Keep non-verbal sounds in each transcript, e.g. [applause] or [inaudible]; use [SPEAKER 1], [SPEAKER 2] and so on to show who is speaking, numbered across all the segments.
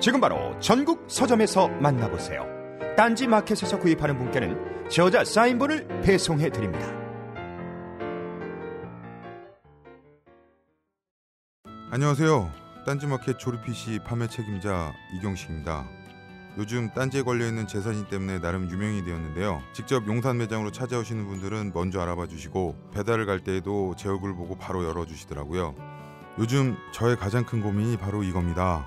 [SPEAKER 1] 지금 바로 전국 서점에서 만나보세요. 딴지 마켓에서 구입하는 분께는 저자 사인본을 배송해 드립니다.
[SPEAKER 2] 안녕하세요. 딴지 마켓 조립 PC 판매 책임자 이경식입니다. 요즘 딴지에 걸려있는 재산이 때문에 나름 유명이 되었는데요. 직접 용산 매장으로 찾아오시는 분들은 먼저 알아봐 주시고 배달을 갈 때에도 제 얼굴 보고 바로 열어주시더라고요. 요즘 저의 가장 큰 고민이 바로 이겁니다.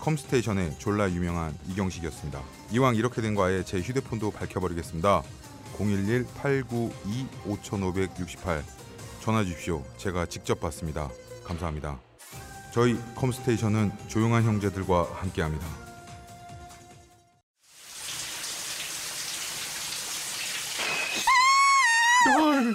[SPEAKER 2] 컴스테이션의 졸라 유명한 이경식이었습니다. 이왕 이렇게 된 거 아예 제 휴대폰도 밝혀버리겠습니다. 011-892-5568 전화 주십시오. 제가 직접 받습니다. 감사합니다. 저희 컴스테이션은 조용한 형제들과 함께합니다.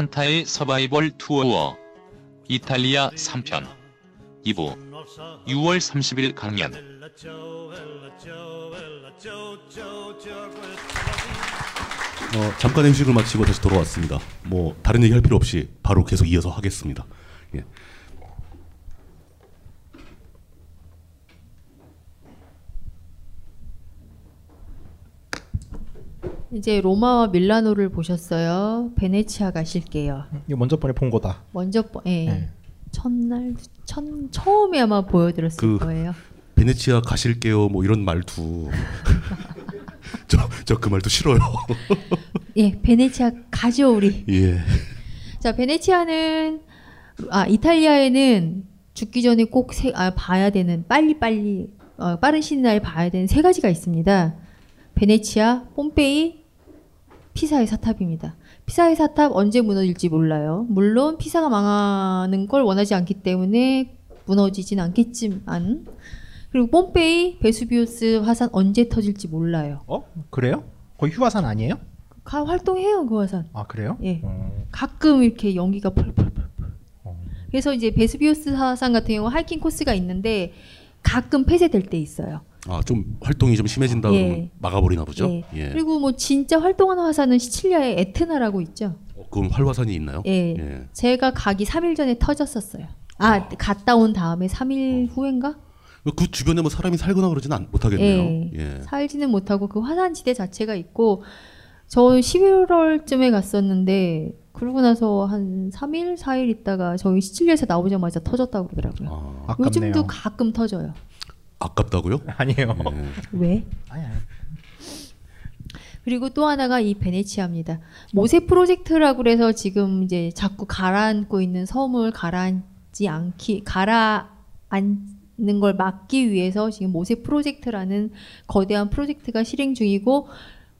[SPEAKER 3] 환타의 서바이벌 투어 이탈리아 3편 2부 6월 30일 강연
[SPEAKER 4] 어, 잠깐 음식을 마치고 다시 돌아왔습니다. 뭐 다른 얘기 할 필요 없이 바로 계속 이어서 하겠습니다. 예.
[SPEAKER 5] 이제 로마와 밀라노를 보셨어요. 베네치아 가실게요.
[SPEAKER 6] 이거 먼저 번에 본 거다.
[SPEAKER 5] 먼저 번- 예.
[SPEAKER 6] 네.
[SPEAKER 5] 첫날 첫 처음에 아마 보여드렸을
[SPEAKER 4] 그-
[SPEAKER 5] 거예요.
[SPEAKER 4] 베네치아 가실게요. 뭐 이런 말투. [laughs] 저저 그 말도 싫어요. [laughs]
[SPEAKER 5] 예, 베네치아 가죠 우리.
[SPEAKER 4] 예.
[SPEAKER 5] 자, 베네치아는 아 이탈리아에는 죽기 전에 꼭 세, 아, 봐야 되는 빨리 빨리 어, 빠른 시일 내에 봐야 되는 세 가지가 있습니다. 베네치아, 폼페이, 피사의 사탑입니다. 피사의 사탑 언제 무너질지 몰라요. 물론 피사가 망하는 걸 원하지 않기 때문에 무너지진 않겠지만 그리고 폼페이, 베수비우스 화산 언제 터질지 몰라요.
[SPEAKER 6] 어? 그래요? 거의 휴화산 아니에요?
[SPEAKER 5] 가 활동해요 그 화산.
[SPEAKER 6] 아 그래요?
[SPEAKER 5] 예.
[SPEAKER 6] 어.
[SPEAKER 5] 가끔 이렇게 연기가 펄펄펄.
[SPEAKER 6] 어.
[SPEAKER 5] 그래서 이제 베스비우스 화산 같은 경우 하이킹 코스가 있는데 가끔 폐쇄될 때 있어요.
[SPEAKER 4] 아 좀 활동이 좀 심해진다
[SPEAKER 5] 예.
[SPEAKER 4] 그러면 막아버리나 보죠.
[SPEAKER 5] 예.
[SPEAKER 4] 예.
[SPEAKER 5] 그리고 뭐 진짜 활동하는 화산은 시칠리아의 에트나라고 있죠.
[SPEAKER 4] 어, 그건 활화산이 있나요?
[SPEAKER 5] 예.
[SPEAKER 4] 예.
[SPEAKER 5] 제가 가기 3일 전에 터졌었어요. 아, 갔다 온 다음에 3일 후인가?
[SPEAKER 4] 그 주변에 뭐 사람이 살거나 그러지는 않- 못하겠네요.
[SPEAKER 5] 예.
[SPEAKER 4] 예.
[SPEAKER 5] 살지는 못하고 그 화산지대 자체가 있고 저 11월쯤에 갔었는데 그러고 나서 한 3일, 4일 있다가 저희 시칠리아에서 나오자마자 터졌다고 그러더라고요.
[SPEAKER 4] 아.
[SPEAKER 5] 요즘도 가끔 터져요.
[SPEAKER 4] 아깝다고요? [laughs]
[SPEAKER 6] 아니에요.
[SPEAKER 4] 예.
[SPEAKER 5] 왜?
[SPEAKER 6] 아니 아니.
[SPEAKER 5] 그리고 또 하나가 이 베네치아입니다. 모세 프로젝트라고 그래서 지금 이제 자꾸 가라앉고 있는 섬을 가라앉지 않기 가라앉는 걸 막기 위해서 지금 모세 프로젝트라는 거대한 프로젝트가 실행 중이고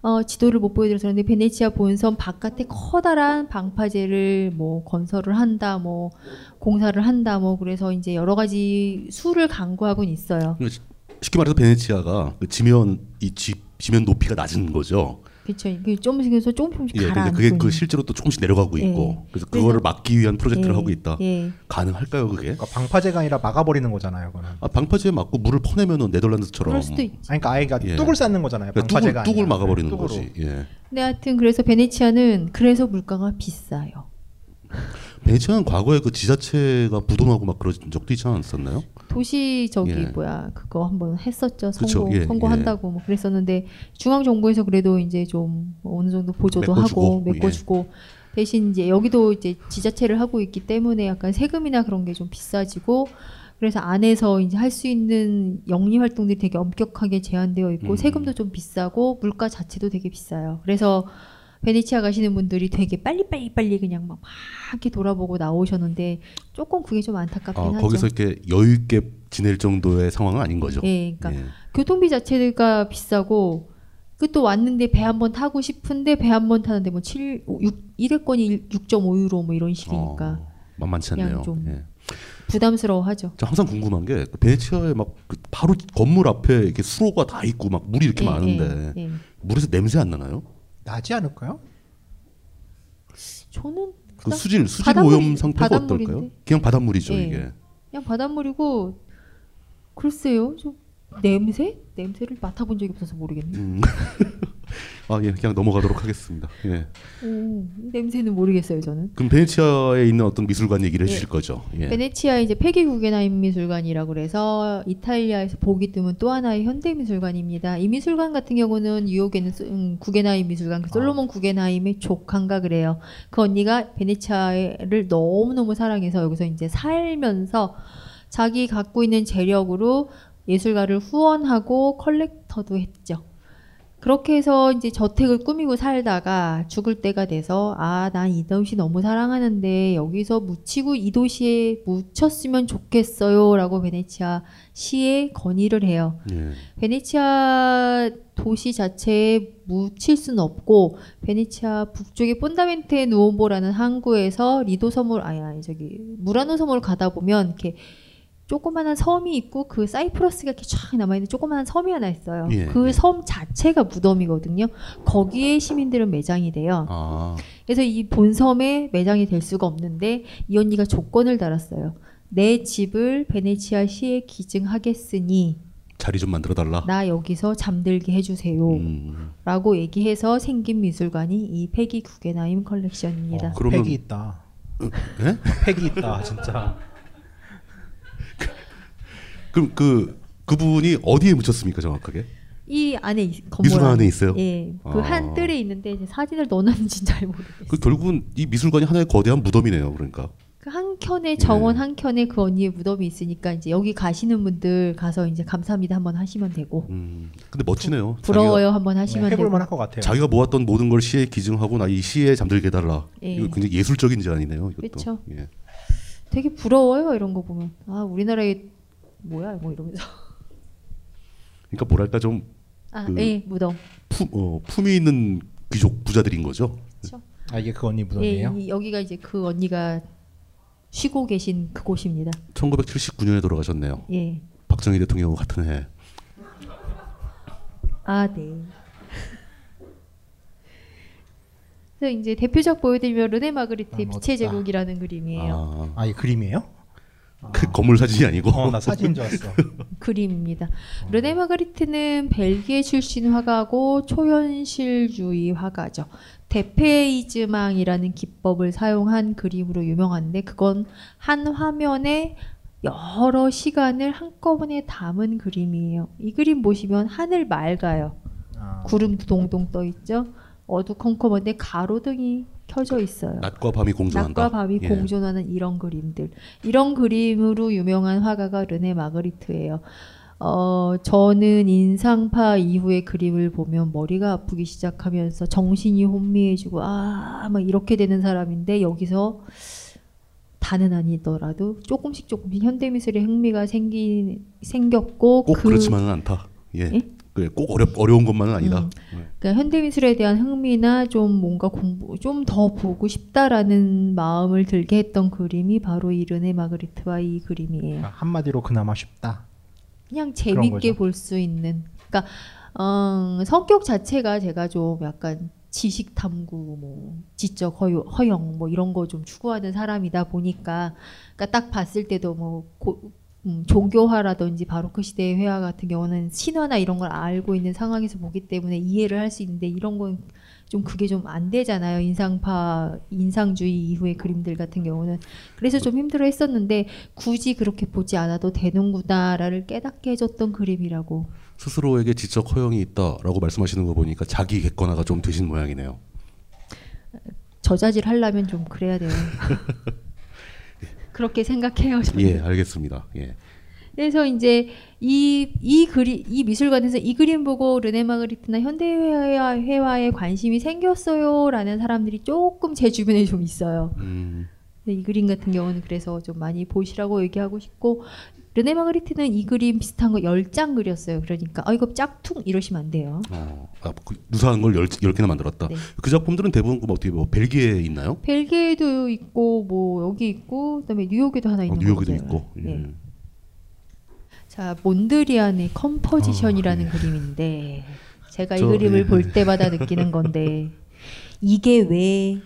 [SPEAKER 5] 어, 지도를 못 보여드려서 그런데 베네치아 본섬 바깥에 커다란 방파제를 뭐 건설을 한다, 뭐 공사를 한다, 뭐 그래서 이제 여러 가지 수를 강구하고는 있어요.
[SPEAKER 4] 그러니까 시- 쉽게 말해서 베네치아가 그 지면 이 지, 지면 높이가 낮은 거죠.
[SPEAKER 5] 그렇죠. 그 조금씩 해서 조금 조금씩
[SPEAKER 4] 예, 근데
[SPEAKER 5] 가라앉고
[SPEAKER 4] 그게 그. 실제로 또 조금씩 내려가고
[SPEAKER 5] 예.
[SPEAKER 4] 있고 그래서 그거를 막기 위한 프로젝트를
[SPEAKER 5] 예,
[SPEAKER 4] 하고 있다.
[SPEAKER 5] 예.
[SPEAKER 4] 가능할까요 그게?
[SPEAKER 6] 그러니까 방파제가 아니라 막아버리는 거잖아요. 그거는.
[SPEAKER 4] 아, 방파제 맞고 물을 퍼내면은 네덜란드처럼
[SPEAKER 5] 그럴 수도 있지.
[SPEAKER 6] 아니, 그러니까 아예 그러니까
[SPEAKER 4] 예.
[SPEAKER 6] 뚝을 쌓는 거잖아요.
[SPEAKER 4] 그러니까
[SPEAKER 6] 방파제가
[SPEAKER 4] 뚝을, 뚝을. 막아버리는
[SPEAKER 6] 뚝으로.
[SPEAKER 4] 거지. 예.
[SPEAKER 5] 근데 하여튼 그래서 베네치아는 그래서 물가가 비싸요.
[SPEAKER 4] 베네치아는 과거에 그 지자체가 부동하고 막 그런 적도 있지 않았었나요?
[SPEAKER 5] 도시 저기
[SPEAKER 4] 예.
[SPEAKER 5] 뭐야 그거 한번 했었죠
[SPEAKER 4] 그쵸,
[SPEAKER 5] 선거
[SPEAKER 4] 예,
[SPEAKER 5] 선거한다고 뭐 그랬었는데 중앙 정부에서 그래도 이제 좀뭐 어느 정도 보조도
[SPEAKER 4] 메꿔주고,
[SPEAKER 5] 하고 메꿔주고 대신 이제 여기도 이제 지자체를 하고 있기 때문에 약간 세금이나 그런 게 좀 비싸지고 그래서 안에서 이제 할 수 있는 영리 활동들이 되게 엄격하게 제한되어 있고
[SPEAKER 4] 음.
[SPEAKER 5] 세금도 좀 비싸고 물가 자체도 되게 비싸요. 그래서 베네치아 가시는 분들이 되게 빨리 빨리 빨리 그냥 막, 막 이렇게 돌아보고 나오셨는데 조금 그게 좀 안타깝긴
[SPEAKER 4] 아,
[SPEAKER 5] 하죠.
[SPEAKER 4] 거기서 이렇게 여유 있게 지낼 정도의 상황은 아닌 거죠.
[SPEAKER 5] 예, 그러니까
[SPEAKER 4] 예.
[SPEAKER 5] 교통비 자체가 비싸고 그 또 왔는데 배 한 번 타고 싶은데 배 한 번 타는데 뭐 7, 6, 1회권이 6.5유로 뭐 이런 식이니까
[SPEAKER 4] 어, 만만치 않네요.
[SPEAKER 5] 좀
[SPEAKER 4] 예.
[SPEAKER 5] 부담스러워하죠.
[SPEAKER 4] 저 항상 궁금한 게그 베네치아에 막그 바로 건물 앞에 이렇게 수로가 다 있고 막 물이 이렇게
[SPEAKER 5] 예,
[SPEAKER 4] 많은데
[SPEAKER 5] 예, 예.
[SPEAKER 4] 물에서 냄새 안 나나요?
[SPEAKER 6] 나지 않을까요?
[SPEAKER 5] 저는
[SPEAKER 4] 그 수질 수질
[SPEAKER 5] 바닷물-
[SPEAKER 4] 오염 상태가
[SPEAKER 5] 바닷물인데.
[SPEAKER 4] 어떨까요? 그냥 바닷물이죠
[SPEAKER 5] 예.
[SPEAKER 4] 이게.
[SPEAKER 5] 그냥 바닷물이고 글쎄요, 좀 냄새? 냄새를 맡아본 적이 없어서 모르겠네.
[SPEAKER 4] 음. [laughs] 아 예, 그냥 넘어가도록 하겠습니다. 예.
[SPEAKER 5] 오, 냄새는 모르겠어요, 저는.
[SPEAKER 4] 그럼 베네치아에 있는 어떤 미술관 얘기를
[SPEAKER 5] 예.
[SPEAKER 4] 해주실 거죠? 예.
[SPEAKER 5] 베네치아 이제 페기 구게나임 미술관이라고 그래서 이탈리아에서 보기 드문 또 하나의 현대 미술관입니다. 이 미술관 같은 경우는 뉴욕에는 소- 음, 구게나임 미술관, 그 솔로몬 구게나임의 조카인가 그래요. 그 언니가 베네치아를 너무 너무 사랑해서 여기서 이제 살면서 자기 갖고 있는 재력으로 예술가를 후원하고 컬렉터도 했죠. 그렇게 해서 이제 저택을 꾸미고 살다가 죽을 때가 돼서 아, 난 이 도시 너무 사랑하는데 여기서 묻히고 이 도시에 묻혔으면 좋겠어요라고 베네치아 시에 건의를 해요.
[SPEAKER 4] 예.
[SPEAKER 5] 베네치아 도시 자체에 묻힐 수는 없고 베네치아 북쪽의 본다멘테 누오보라는 항구에서 리도 섬을 아니 저기 무라노 섬을 가다 보면 이렇게 조그만한 섬이 있고 그 사이프러스가 이렇게 쫙 남아있는 조그만한 섬이 하나 있어요.
[SPEAKER 4] 예,
[SPEAKER 5] 그
[SPEAKER 4] 예.
[SPEAKER 5] 섬 자체가 무덤이거든요. 거기에 시민들은 매장이 돼요.
[SPEAKER 4] 아,
[SPEAKER 5] 그래서 이 본섬에 매장이 될 수가 없는데 이 언니가 조건을 달았어요. 내 집을 베네치아 시에 기증하겠으니
[SPEAKER 4] 자리 좀 만들어 달라.
[SPEAKER 5] 나 여기서 잠들게 해주세요.
[SPEAKER 4] 음.
[SPEAKER 5] 라고 얘기해서 생긴 미술관이 이 페기 구게나임 컬렉션입니다.
[SPEAKER 6] 어,
[SPEAKER 4] 그러면-
[SPEAKER 6] 팩이 있다.
[SPEAKER 4] 예?
[SPEAKER 6] 팩이 있다, 진짜.
[SPEAKER 4] 그럼 그 그분이 어디에 묻혔습니까 정확하게?
[SPEAKER 5] 이 안에 있- 건물
[SPEAKER 4] 미술관 안에 있어요?
[SPEAKER 5] 예, 그
[SPEAKER 4] 아.
[SPEAKER 5] 한 뜰에 있는데 이제 사진을 넣어놨는지 잘 모르겠어요.
[SPEAKER 4] 그 결국은 이 미술관이 하나의 거대한 무덤이네요. 그러니까.
[SPEAKER 5] 그 한 켠에 정원
[SPEAKER 4] 예.
[SPEAKER 5] 한 켠에 그 언니의 무덤이 있으니까 이제 여기 가시는 분들 가서 이제 감사합니다 한번 하시면 되고
[SPEAKER 4] 음, 근데 멋지네요.
[SPEAKER 5] 부러워요 한번 하시면 되고
[SPEAKER 6] 해볼만 할 것 같아요.
[SPEAKER 4] 자기가 모았던 모든 걸 시에 기증하고 나 이 시에 잠들게 해달라.
[SPEAKER 5] 예.
[SPEAKER 4] 이거 굉장히 예술적인 제안이네요. 이것도.
[SPEAKER 5] 그쵸.
[SPEAKER 4] 예.
[SPEAKER 5] 되게 부러워요 이런 거 보면 아 우리나라에 뭐야 뭐 이러면서
[SPEAKER 4] 그러니까 뭐랄까 좀
[SPEAKER 5] 아
[SPEAKER 4] 그-
[SPEAKER 5] 예 무덤
[SPEAKER 4] 품, 어, 품이 있는 귀족 부자들인 거죠.
[SPEAKER 6] 아 이게 그 언니
[SPEAKER 5] 예
[SPEAKER 6] 무덤이에요?
[SPEAKER 5] 이- 여기가 이제 그 언니가 쉬고 계신 그곳입니다
[SPEAKER 4] 1979년에 돌아가셨네요.
[SPEAKER 5] 예
[SPEAKER 4] 박정희 대통령 같은 해.
[SPEAKER 5] 아, 네. 그래서 이제 대표작 보여드리면 르네 마그리트의
[SPEAKER 6] 아,
[SPEAKER 5] 빛의
[SPEAKER 6] 멋지다.
[SPEAKER 5] 제국이라는 그림이에요.
[SPEAKER 4] 아,
[SPEAKER 6] 아, 이 그림이에요?
[SPEAKER 4] 그 건물 사진이 아니고.
[SPEAKER 6] 어, 나 사진인 줄 알았어. [laughs]
[SPEAKER 5] 그림입니다. 르네 마그리트는 벨기에 출신 화가고 초현실주의 화가죠. 데페이즈망이라는 기법을 사용한 그림으로 유명한데 그건 한 화면에 여러 시간을 한꺼번에 담은 그림이에요. 이 그림 보시면 하늘 맑아요.
[SPEAKER 6] 아,
[SPEAKER 5] 구름도 동동 떠 있죠. 어두컴컴한데 가로등이 켜져 있어요.
[SPEAKER 4] 낮과 밤이 공존한다.
[SPEAKER 5] 낮과 밤이
[SPEAKER 4] 예.
[SPEAKER 5] 공존하는 이런 그림들. 이런 그림으로 유명한 화가가 르네 마그리트예요. 어, 저는 인상파 이후의 그림을 보면 머리가 아프기 시작하면서 정신이 혼미해지고 아, 막 이렇게 되는 사람인데 여기서 다는 아니더라도 조금씩 조금씩 현대미술에 흥미가 생기 생겼고 꼭그
[SPEAKER 4] 그렇지만은 않다. 예.
[SPEAKER 5] 예?
[SPEAKER 4] 그꼭 어렵 어려운 것만은 아니다.
[SPEAKER 5] 음. 그러니까 현대미술에 대한 흥미나 좀 뭔가 공부 좀 더 보고 싶다라는 마음을 들게 했던 그림이 바로 이 르네 마그리트와 이 그림이에요.
[SPEAKER 6] 아, 한마디로 그나마 쉽다.
[SPEAKER 5] 그냥 재밌게. 볼 수 있는. 그러니까 어, 성격 자체가 제가 좀 약간 지식 탐구, 뭐 지적 허용, 허영, 뭐 이런 거 좀 추구하는 사람이다 보니까, 그러니까 딱 봤을 때도 뭐 고, 음, 종교화라든지 바로크 시대의 회화 같은 경우는 신화나 이런 걸 알고 있는 상황에서 보기 때문에 이해를 할 수 있는데 이런 건 좀 그게 좀 안 되잖아요. 인상파, 인상주의 이후의 그림들 같은 경우는. 그래서 좀 힘들어 했었는데 굳이 그렇게 보지 않아도 되는구나를 깨닫게 해줬던 그림이라고.
[SPEAKER 4] 스스로에게 지적 허용이 있다라고 말씀하시는 거 보니까 자기 객관화가 좀 되신 모양이네요.
[SPEAKER 5] 저자질 하려면 좀 그래야 돼요. [laughs] 그렇게 생각해요. 저는.
[SPEAKER 4] 예, 알겠습니다. 예.
[SPEAKER 5] 그래서 이제 이, 이 그리, 이 미술관에서 이 그림 보고 르네 마그리트나 현대 회화, 회화에 관심이 생겼어요라는 사람들이 조금 제 주변에 좀 있어요.
[SPEAKER 4] 음,
[SPEAKER 5] 이 그림 같은 경우는 그래서 좀 많이 보시라고 얘기하고 싶고 르네 마그리트는 이 그림 비슷한 거 10장 그렸어요. 그러니까 아 이거 짝퉁 이러시면 안 돼요.
[SPEAKER 4] 어, 아, 그 유사한 걸 열, 열 개나 만들었다.
[SPEAKER 5] 네.
[SPEAKER 4] 그 작품들은 대부분 뭐 어떻게 뭐 벨기에에 있나요?
[SPEAKER 5] 벨기에도 있고 뭐 여기 있고 그다음에 뉴욕에도 하나
[SPEAKER 4] 어,
[SPEAKER 5] 있는
[SPEAKER 4] 뉴욕에도
[SPEAKER 5] 거죠.
[SPEAKER 4] 있고. 예.
[SPEAKER 5] 네. 자 몬드리안의 Composition이라는 그림인데 제가 이
[SPEAKER 4] 저,
[SPEAKER 5] 그림을
[SPEAKER 4] 예.
[SPEAKER 5] 볼 때마다 느끼는 건데 이게 왜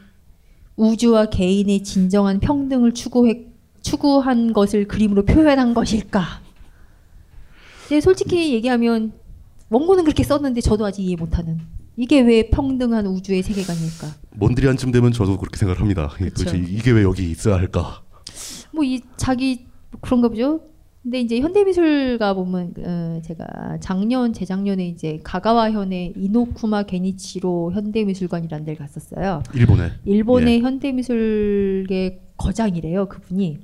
[SPEAKER 5] 우주와 개인의 진정한 평등을 추구해, 추구한 것을 그림으로 표현한 것일까? 근데 솔직히 얘기하면 원고는 그렇게 썼는데 저도 아직 이해 못하는 이게 왜 평등한 우주의 세계관일까?
[SPEAKER 4] 몬드리안쯤 되면 저도 그렇게 생각을 합니다. 예. 도대체 이게 왜 여기 있어야 할까?
[SPEAKER 5] 뭐 이 자기 그런가 보죠. 근데 이제 현대미술가 보면 어, 제가 작년 재작년에 이제 가가와현의 이노쿠마 게니치로 현대미술관이라는 데를 갔었어요.
[SPEAKER 4] 일본에.
[SPEAKER 5] 일본의
[SPEAKER 4] 예.
[SPEAKER 5] 현대미술계 거장이래요 그분이.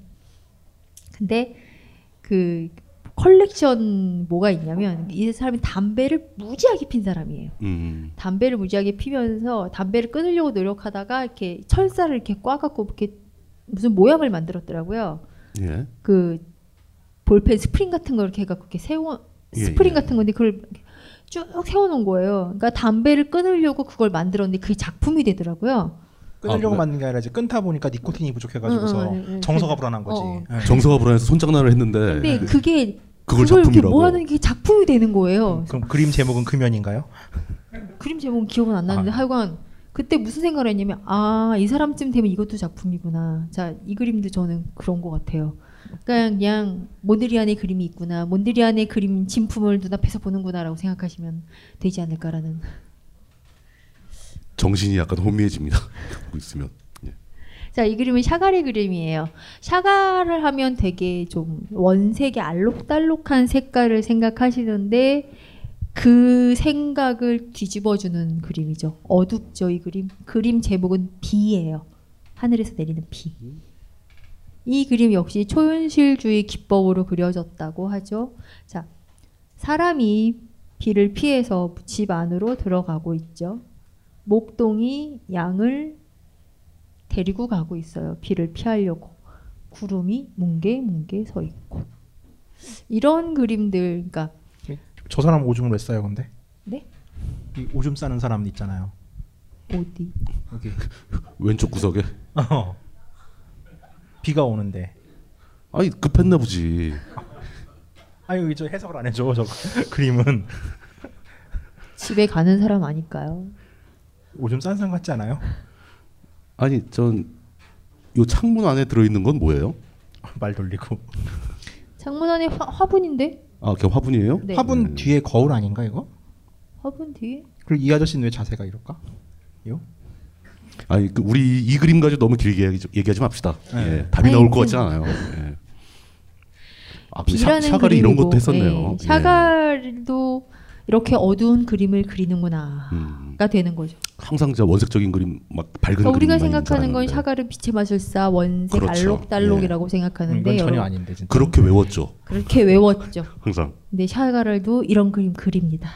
[SPEAKER 5] 근데 그 컬렉션 뭐가 있냐면 이 사람이 담배를 무지하게 핀 사람이에요.
[SPEAKER 4] 음,
[SPEAKER 5] 담배를 무지하게 피면서 담배를 끊으려고 노력하다가 이렇게 철사를 이렇게 꽈갖고 이렇게 무슨 모양을 만들었더라고요.
[SPEAKER 4] 예.
[SPEAKER 5] 그 볼펜 스프링 같은 거 이렇게 해갖고 이렇게 세워
[SPEAKER 4] 예,
[SPEAKER 5] 스프링
[SPEAKER 4] 예.
[SPEAKER 5] 같은 건데 그걸 쭉 세워놓은 거예요. 그러니까 담배를 끊으려고 그걸 만들었는데 그게 작품이 되더라고요.
[SPEAKER 6] 끊으려고
[SPEAKER 4] 아,
[SPEAKER 6] 만든 게 아니라 이제 끊다 보니까 니코틴이 부족해가지고서
[SPEAKER 5] 응, 응, 응,
[SPEAKER 6] 정서가
[SPEAKER 5] 그-
[SPEAKER 6] 불안한 거지.
[SPEAKER 5] 어.
[SPEAKER 6] 예.
[SPEAKER 4] 정서가 불안해서 손장난을 했는데
[SPEAKER 5] 근데 그게
[SPEAKER 4] 그걸
[SPEAKER 5] 그걸 이렇게
[SPEAKER 4] 작품이라고.
[SPEAKER 5] 모아놓은 게 작품이 되는 거예요.
[SPEAKER 6] 그럼 그림 제목은 금연인가요?
[SPEAKER 5] 그림 제목은 기억은 안 나는데
[SPEAKER 6] 아.
[SPEAKER 5] 하여간 그때 무슨 생각을 했냐면 아 이 사람쯤 되면 이것도 작품이구나. 자 이 그림도 저는 그런 것 같아요. 그러니까 그냥 몬드리안의 그림이 있구나. 몬드리안의 그림 진품을 눈앞에서 보는구나라고 생각하시면 되지 않을까라는.
[SPEAKER 4] 정신이 약간 혼미해집니다. 보고 [laughs] 있으면. 예.
[SPEAKER 5] 자, 이 그림은 샤갈의 그림이에요. 샤갈을 하면 되게 좀 원색의 알록달록한 색깔을 생각하시는데 그 생각을 뒤집어주는 그림이죠. 어둡죠, 이 그림. 그림 제목은 비예요. 하늘에서 내리는 비. 이 그림 역시 초현실주의 기법으로 그려졌다고 하죠. 자, 사람이 비를 피해서 집 안으로 들어가고 있죠. 목동이 양을 데리고 가고 있어요. 비를 피하려고. 구름이 뭉게뭉게 서 있고. 이런 그림들, 그러니까
[SPEAKER 6] 저 사람 오줌을 왜 싸요, 근데?
[SPEAKER 5] 네?
[SPEAKER 6] 이 오줌 싸는 사람 있잖아요.
[SPEAKER 5] 어디?
[SPEAKER 6] 여기. [laughs]
[SPEAKER 4] 왼쪽 구석에.
[SPEAKER 6] 어. 비가 오는데.
[SPEAKER 4] 아니 급했나 보지.
[SPEAKER 6] 아니 여기 저 해석을 안 해줘. 저 [laughs] 그림은
[SPEAKER 5] 집에 가는 사람 아닐까요?
[SPEAKER 6] 오줌 싼 사람 같지 않아요?
[SPEAKER 4] 아니 전 요 창문 안에 들어 있는 건 뭐예요?
[SPEAKER 6] 말 돌리고.
[SPEAKER 5] 창문 안에 화, 화분인데?
[SPEAKER 4] 아, 그냥 화분이에요?
[SPEAKER 5] 네.
[SPEAKER 6] 화분 뒤에 거울 아닌가 이거?
[SPEAKER 5] 화분 뒤에?
[SPEAKER 6] 그리고 이 아저씨는 왜 자세가 이럴까? 요?
[SPEAKER 4] 아니 그 우리 이 그림 가지고 너무 길게 얘기, 얘기하지 맙시다.
[SPEAKER 6] 네.
[SPEAKER 4] 예, 답이
[SPEAKER 5] 아니,
[SPEAKER 4] 나올 것
[SPEAKER 5] 그-
[SPEAKER 4] 같지 않아요. 예. 아, 샤, 샤갈이 이런
[SPEAKER 5] 그림이고,
[SPEAKER 4] 것도 했었네요.
[SPEAKER 5] 네,
[SPEAKER 4] 예.
[SPEAKER 5] 샤갈도 이렇게 어두운 그림을 그리는구나 가
[SPEAKER 4] 음.
[SPEAKER 5] 되는 거죠.
[SPEAKER 4] 항상 저 원색적인 그림 막 밝은
[SPEAKER 5] 그러니까 우리가 생각하는 건. 샤갈은 빛의 마술사 원색
[SPEAKER 4] 그렇죠.
[SPEAKER 5] 알록달록이라고
[SPEAKER 6] 음,
[SPEAKER 5] 생각하는데
[SPEAKER 6] 이건 전혀 아닌데 진짜.
[SPEAKER 4] 그렇게 외웠죠.
[SPEAKER 5] 그렇게 외웠죠. [laughs]
[SPEAKER 4] 항상.
[SPEAKER 5] 근데 샤갈도 이런 그림 그립니다.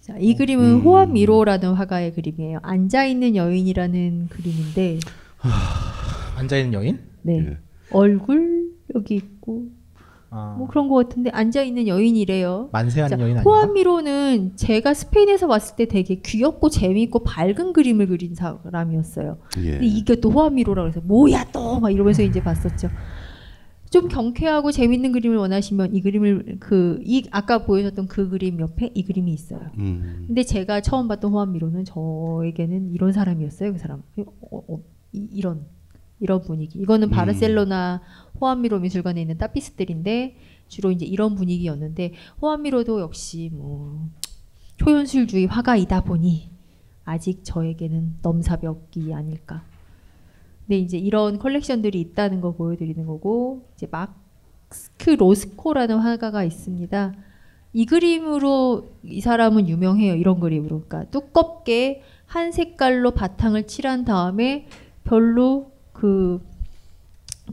[SPEAKER 5] 자, 이 그림은
[SPEAKER 4] 음.
[SPEAKER 5] 호암 미로라는 화가의 그림이에요. 앉아 있는 여인이라는 그림인데,
[SPEAKER 6] 앉아 있는 여인?
[SPEAKER 5] 네
[SPEAKER 4] 예.
[SPEAKER 5] 얼굴 여기 있고
[SPEAKER 6] 아.
[SPEAKER 5] 뭐 그런 것 같은데 앉아 있는 여인이래요.
[SPEAKER 6] 만세하는
[SPEAKER 5] 자,
[SPEAKER 6] 여인 아닌가?
[SPEAKER 5] 호암미로는 제가 스페인에서 왔을 때 되게 귀엽고 재미있고 밝은 그림을 그린 사람이었어요.
[SPEAKER 4] 예.
[SPEAKER 5] 근데 이게 또 호암미로라고 해서 뭐야 또 막 이러면서 이제 봤었죠. 좀 경쾌하고 재밌는 그림을 원하시면 이 그림을 그 이 아까 보여줬던 그 그림 옆에 이 그림이 있어요.
[SPEAKER 4] 음.
[SPEAKER 5] 근데 제가 처음 봤던 호암미로는 저에게는 이런 사람이었어요. 그 사람 어, 어, 이, 이런 이런 분위기. 이거는
[SPEAKER 4] 음.
[SPEAKER 5] 바르셀로나 호암미로 미술관에 있는 따피스들인데 주로 이제 이런 분위기였는데 호암미로도 역시 뭐 초연술주의 화가이다 보니 아직 저에게는 넘사벽이 아닐까. 근데 이제 이런 컬렉션들이 있다는 거 보여드리는 거고 이제 마스크 로스코라는 화가가 있습니다. 이 그림으로 이 사람은 유명해요. 이런 그림으로. 그러니까 두껍게 한 색깔로 바탕을 칠한 다음에 별로 그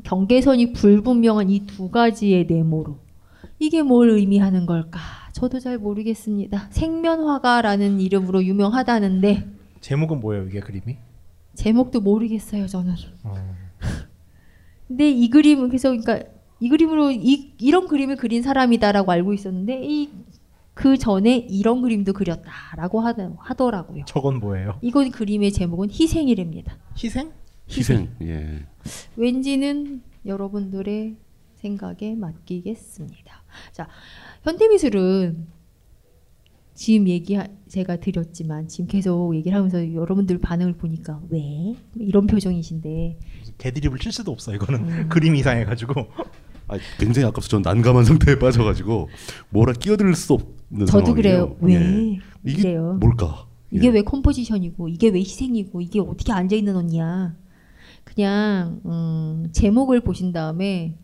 [SPEAKER 5] 경계선이 불분명한 이 두 가지의 네모로 이게 뭘 의미하는 걸까? 저도 잘 모르겠습니다. 생면화가라는 이름으로 유명하다는데
[SPEAKER 6] 제목은 뭐예요 이게 그림이?
[SPEAKER 5] 제목도 모르겠어요. 저는.
[SPEAKER 6] 어. [laughs]
[SPEAKER 5] 근데 이 그림은 그래서 그러니까 이 그림으로 이 이런 그림을 그린 사람이다라고 알고 있었는데 이 그 전에 이런 그림도 그렸다라고 하더, 하더라고요.
[SPEAKER 6] 저건 뭐예요?
[SPEAKER 5] 이건 그림의 제목은 희생이랍니다.
[SPEAKER 6] 희생?
[SPEAKER 4] 희생. 예.
[SPEAKER 5] 왠지는 여러분들의 생각에 맡기겠습니다. 자, 현대미술은 지금 얘기 제가 드렸지만 지금 계속 얘기를 하면서 여러분들 반응을 보니까 왜 이런 표정이신데
[SPEAKER 6] 개드립을 칠 수도 없어 이거는
[SPEAKER 5] 음. [laughs]
[SPEAKER 6] 그림 이상해가지고
[SPEAKER 4] 아, 굉장히 아까부터 전 난감한 상태에 빠져가지고 뭐라 끼어들 수 없는
[SPEAKER 5] 저도
[SPEAKER 4] 상황이에요.
[SPEAKER 5] 그래요. 왜
[SPEAKER 4] 예. 이게
[SPEAKER 5] 이래요?
[SPEAKER 4] 뭘까?
[SPEAKER 5] 이게
[SPEAKER 4] 예.
[SPEAKER 5] 왜 컴포지션이고 이게 왜 희생이고 이게 어떻게 앉아 있는 언니야? 그냥 음, 제목을 보신 다음에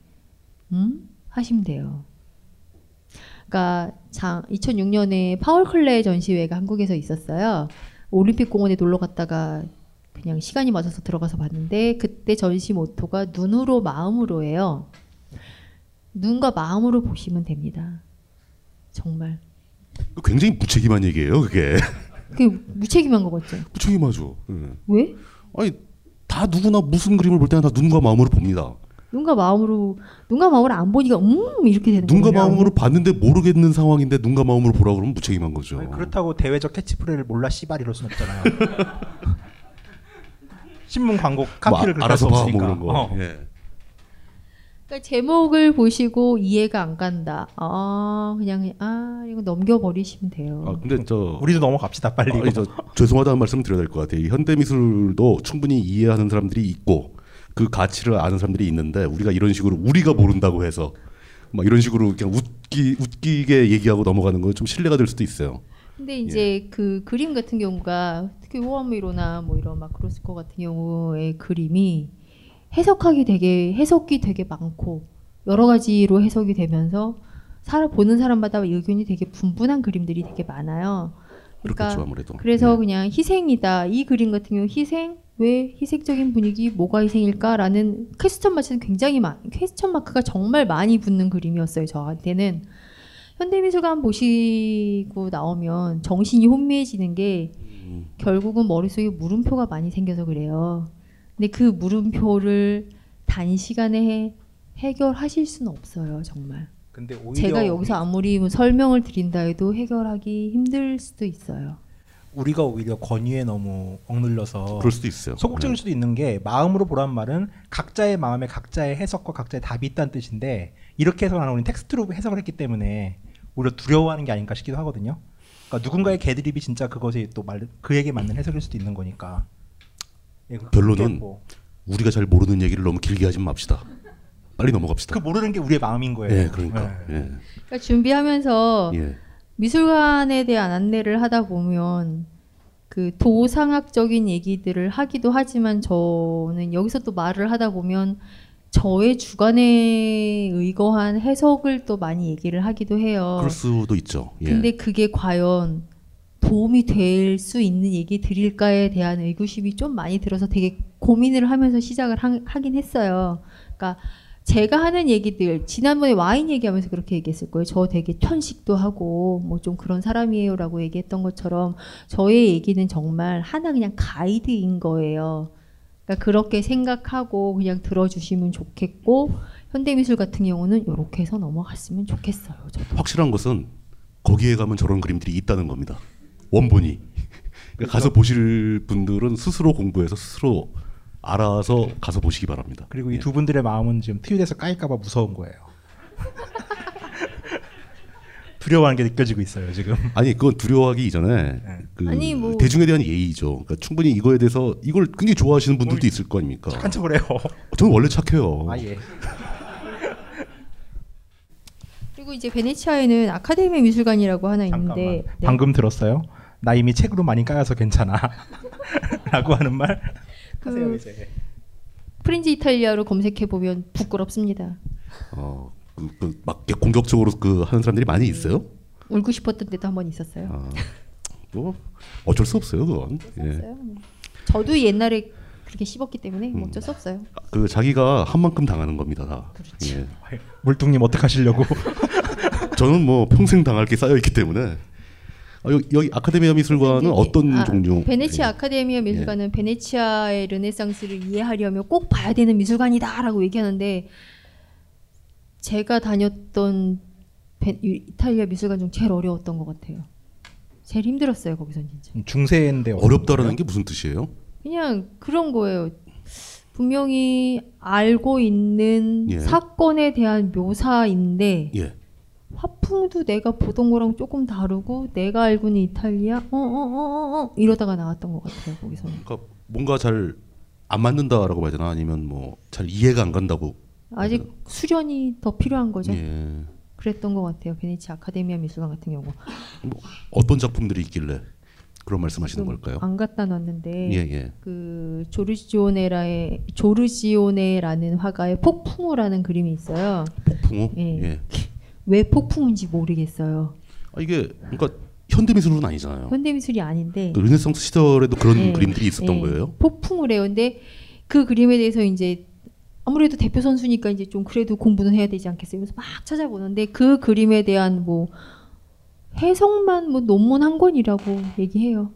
[SPEAKER 5] 음 하시면 돼요. 그러니까 장 2006년에 파울 클레 전시회가 한국에서 있었어요. 올림픽 공원에 놀러 갔다가 그냥 시간이 맞아서 들어가서 봤는데 그때 전시 모토가 눈으로 마음으로예요. 눈과 마음으로 보시면 됩니다. 정말
[SPEAKER 4] 굉장히 무책임한 얘기예요, 그게.
[SPEAKER 5] 그게 무책임한 거 같죠?
[SPEAKER 4] 무책임하죠. 예.
[SPEAKER 5] 왜?
[SPEAKER 4] 아니 다 누구나 무슨 그림을 볼 때나 다 눈과 마음으로 봅니다.
[SPEAKER 5] 눈과 마음으로 눈과 마음으로 안 보니까 음 이렇게 되는
[SPEAKER 4] 눈과
[SPEAKER 5] 거예요.
[SPEAKER 4] 마음으로 봤는데 모르겠는 상황인데 눈과 마음으로 보라 그러면 무책임한 거죠.
[SPEAKER 6] 그렇다고 대외적 캐치프레이를 몰라 씨발 이럴 순 없잖아요. [laughs] 신문 광고 카피를
[SPEAKER 4] 뭐,
[SPEAKER 6] 수
[SPEAKER 4] 알아서 봐, 뭐
[SPEAKER 6] 없으니까.
[SPEAKER 4] 그런 거.
[SPEAKER 6] 어.
[SPEAKER 4] 예.
[SPEAKER 5] 그러니까 제목을 보시고 이해가 안 간다. 아 그냥 아 이거 넘겨 버리시면 돼요.
[SPEAKER 4] 아 근데 저
[SPEAKER 6] 우리도 넘어갑시다 빨리.
[SPEAKER 4] 아니, 저 [laughs] 죄송하다는 말씀 드려야 될 것 같아요. 이 현대 미술도 충분히 이해하는 사람들이 있고 그 가치를 아는 사람들이 있는데 우리가 이런 식으로 우리가 모른다고 해서 막 이런 식으로 그냥 웃기 웃기게 얘기하고 넘어가는 건 좀 신뢰가 될 수도 있어요.
[SPEAKER 5] 근데 이제 그 그림 같은 경우가 특히 호암미로나 뭐 이런 마크로스코 같은 경우의 그림이 해석하기 되게 해석이 되게 많고 여러 가지로 해석이 되면서 살아 보는 사람마다 의견이 되게 분분한 그림들이 되게 많아요. 그러니까
[SPEAKER 4] 그렇겠죠, 아무래도.
[SPEAKER 5] 그래서
[SPEAKER 4] 네.
[SPEAKER 5] 그냥 희생이다. 이 그림 같은 경우 희생 왜 희생적인 분위기 뭐가 희생일까라는 퀘스천 마크는 굉장히 많 퀘스천 마크가 정말 많이 붙는 그림이었어요. 저한테는 현대미술관 보시고 나오면 정신이 혼미해지는 게 결국은 머릿속에 물음표가 많이 생겨서 그래요. 근데 그 물음표를 단시간에 해, 해결하실 수는 없어요, 정말.
[SPEAKER 6] 근데 오히려
[SPEAKER 5] 제가 여기서 아무리 뭐 설명을 드린다 해도 해결하기 힘들 수도 있어요.
[SPEAKER 6] 우리가 오히려 권위에 너무 억눌려서
[SPEAKER 4] 그럴 수도 있어요.
[SPEAKER 6] 소극적일
[SPEAKER 4] 네.
[SPEAKER 6] 수도 있는 게 마음으로 보란 말은 각자의 마음에 각자의 해석과 각자의 답이 있다는 뜻인데 이렇게 해서 나는 우리 텍스트로 해석을 했기 때문에 오히려 두려워하는 게 아닌가 싶기도 하거든요. 그러니까 누군가의 개드립이 진짜 그것이 또 말, 그에게 맞는 해석일 수도 있는 거니까. 예,
[SPEAKER 4] 결론은
[SPEAKER 6] 뭐
[SPEAKER 4] 우리가 잘 모르는 얘기를 너무 길게 하지 맙시다. 빨리 넘어갑시다.
[SPEAKER 6] 그 모르는 게 우리의 마음인 거예요.
[SPEAKER 4] 예, 그러니까. 예.
[SPEAKER 5] 그러니까 준비하면서
[SPEAKER 4] 예.
[SPEAKER 5] 미술관에 대한 안내를 하다 보면 그 도상학적인 얘기들을 하기도 하지만 저는 여기서 또 말을 하다 보면 저의 주관에 의거한 해석을 또 많이 얘기를 하기도 해요.
[SPEAKER 4] 그럴 수도 있죠. 예.
[SPEAKER 5] 근데 그게 과연 도움이 될 수 있는 얘기 드릴까에 대한 의구심이 좀 많이 들어서 되게 고민을 하면서 시작을 하, 하긴 했어요. 그러니까 제가 하는 얘기들 지난번에 와인 얘기하면서 그렇게 얘기했을 거예요. 저 되게 편식도 하고 뭐 좀 그런 사람이에요라고 얘기했던 것처럼 저의 얘기는 정말 하나 그냥 가이드인 거예요. 그러니까 그렇게 생각하고 그냥 들어주시면 좋겠고 현대미술 같은 경우는 이렇게 해서 넘어갔으면 좋겠어요. 저도.
[SPEAKER 4] 확실한 것은 거기에 가면 저런 그림들이 있다는 겁니다. 원본이. 그러니까 가서 보실 분들은 스스로 공부해서 스스로 알아서 가서 보시기 바랍니다.
[SPEAKER 6] 그리고 이 두 분들의 마음은 지금 트윗에서 까일까봐 무서운 거예요. [laughs] 두려워하는 게 느껴지고 있어요 지금.
[SPEAKER 4] 아니 그건 두려워하기 이전에 그
[SPEAKER 5] 아니, 뭐-
[SPEAKER 4] 대중에 대한 예의죠. 그러니까 충분히 이거에 대해서 이걸 굉장히 좋아하시는 분들도 있을 거 아닙니까?
[SPEAKER 6] 착한 척을 해요.
[SPEAKER 4] 저는 원래 착해요.
[SPEAKER 6] 아 예.
[SPEAKER 5] 그리고 이제 베네치아에는 아카데미 미술관이라고 하나 있는데 네.
[SPEAKER 6] 방금 들었어요? 나 이미 책으로 많이 까여서 괜찮아. [laughs] 라고 하는 말 하세요
[SPEAKER 5] 그
[SPEAKER 6] 이제.
[SPEAKER 5] 프린즈 이탈리아로 검색해 보면 부끄럽습니다.
[SPEAKER 4] 어, 그, 그, 막 공격적으로 그 하는 사람들이 많이 있어요.
[SPEAKER 5] 울고 싶었던 때도 한 번 있었어요.
[SPEAKER 4] 아, 뭐 어쩔 수 없어요, 그건. 예.
[SPEAKER 5] 있어요. 저도 옛날에 그렇게 씹었기 때문에
[SPEAKER 4] 음.
[SPEAKER 5] 뭐 어쩔 수 없어요.
[SPEAKER 4] 그 자기가 한 만큼 당하는 겁니다, 다. 예.
[SPEAKER 6] 물뚱님 어떡하시려고? [laughs]
[SPEAKER 4] 저는 뭐 평생 당할 게 쌓여 있기 때문에. 아, 여기, 여기 아카데미아 미술관은 어떤
[SPEAKER 5] 아,
[SPEAKER 4] 종류?
[SPEAKER 5] 베네치아 아카데미아 미술관은 베네치아의 르네상스를 이해하려면 꼭 봐야 되는 미술관이다라고 얘기하는데 제가 다녔던 베- 이- 이탈리아 미술관 중 제일 어려웠던 것 같아요. 제일 힘들었어요 거기선 진짜.
[SPEAKER 6] 중세인데
[SPEAKER 4] 어렵다라는 게 무슨 뜻이에요?
[SPEAKER 5] 그냥 그런 거예요. 분명히 알고 있는
[SPEAKER 4] 예.
[SPEAKER 5] 사건에 대한 묘사인데
[SPEAKER 4] 예.
[SPEAKER 5] 화풍도 내가 보던 거랑 조금 다르고 내가 알고 있는 이탈리아 어어어어 어, 이러다가 나왔던 것 같아요 거기서는.
[SPEAKER 4] 그러니까 뭔가 잘 안 맞는다라고 봐야 되나 아니면 뭐 잘 이해가 안 간다고.
[SPEAKER 5] 아직 수련이 더 필요한 거죠.
[SPEAKER 4] 예.
[SPEAKER 5] 그랬던 것 같아요. 베네치아 아카데미아 미술관 같은 경우.
[SPEAKER 4] 뭐 어떤 작품들이 있길래 그런 말씀하시는 걸까요?
[SPEAKER 5] 안 갖다 놨는데
[SPEAKER 4] 예, 예.
[SPEAKER 5] 그 조르지오네라의 조르지오네라는 화가의 폭풍우라는 그림이 있어요.
[SPEAKER 4] 폭풍우.
[SPEAKER 5] 예.
[SPEAKER 4] 예.
[SPEAKER 5] 왜 폭풍인지 모르겠어요.
[SPEAKER 4] 아, 이게 그러니까 현대 미술은 아니잖아요.
[SPEAKER 5] 현대 미술이 아닌데
[SPEAKER 4] 그 르네상스 시절에도 그런
[SPEAKER 5] 예,
[SPEAKER 4] 그림들이 있었던
[SPEAKER 5] 예.
[SPEAKER 4] 거예요.
[SPEAKER 5] 폭풍우래요. 근데 그 그림에 대해서 이제 아무래도 대표 선수니까 이제 좀 그래도 공부는 해야 되지 않겠어요. 그래서 막 찾아보는데 그 그림에 대한 뭐 해석만 뭐 논문 한 권이라고 얘기해요.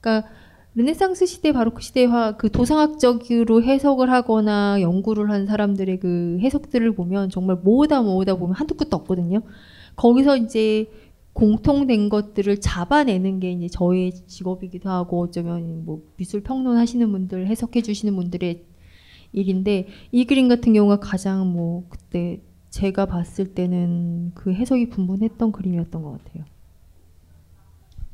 [SPEAKER 5] 그러니까 르네상스 시대 바로크 시대화 그 도상학적으로 해석을 하거나 연구를 한 사람들의 그 해석들을 보면 정말 모으다 모으다 보면 한두 끝도 없거든요. 거기서 이제 공통된 것들을 잡아내는 게 이제 저의 직업이기도 하고 어쩌면 뭐 미술 평론 하시는 분들 해석해 주시는 분들의 일인데 이 그림 같은 경우가 가장 뭐 그때 제가 봤을 때는 그 해석이 분분했던 그림이었던 것 같아요.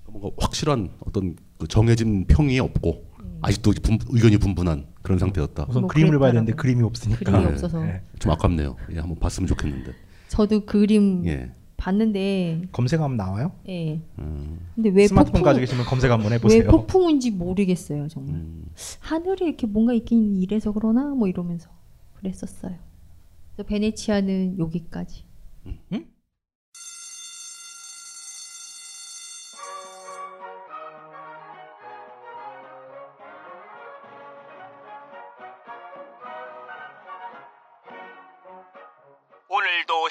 [SPEAKER 4] 뭔가 확실한 어떤 그 정해진 평이 없고
[SPEAKER 5] 음.
[SPEAKER 4] 아직도 분- 의견이 분분한 그런 상태였다.
[SPEAKER 6] 우선 그림을 봐야 되는데 그림이 없으니까.
[SPEAKER 5] 그림이 없어서.
[SPEAKER 6] 예.
[SPEAKER 4] 좀 아깝네요. 예, 한번 봤으면 좋겠는데.
[SPEAKER 5] 저도 그림
[SPEAKER 4] 예.
[SPEAKER 5] 봤는데
[SPEAKER 6] 검색하면 나와요?
[SPEAKER 5] 예.
[SPEAKER 4] 음.
[SPEAKER 5] 근데 왜
[SPEAKER 6] 스마트폰
[SPEAKER 5] 폭풍
[SPEAKER 6] 가지고 계시면 검색 한번
[SPEAKER 5] 왜
[SPEAKER 6] 해보세요.
[SPEAKER 5] 폭풍인지 모르겠어요 정말.
[SPEAKER 4] 음.
[SPEAKER 5] 하늘에 이렇게 뭔가 있긴 이래서 그러나 뭐 이러면서 그랬었어요. 그래서 베네치아는 여기까지.
[SPEAKER 7] 오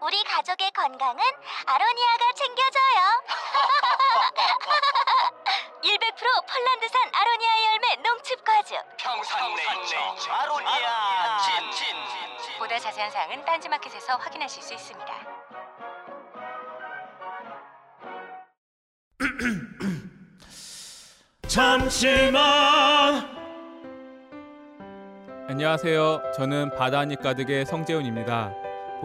[SPEAKER 8] 우리 가족의 건강은 아로니아가 챙겨줘요. [laughs] 100% 폴란드산 아로니아 열매 농축 과즙.
[SPEAKER 7] 평산네이처 아로니아 친
[SPEAKER 9] 보다 자세한 사항은 딴지마켓에서 확인하실 수 있습니다. [clears throat]
[SPEAKER 10] 잠시만 안녕하세요. 저는 바다니 가득의 성재훈입니다.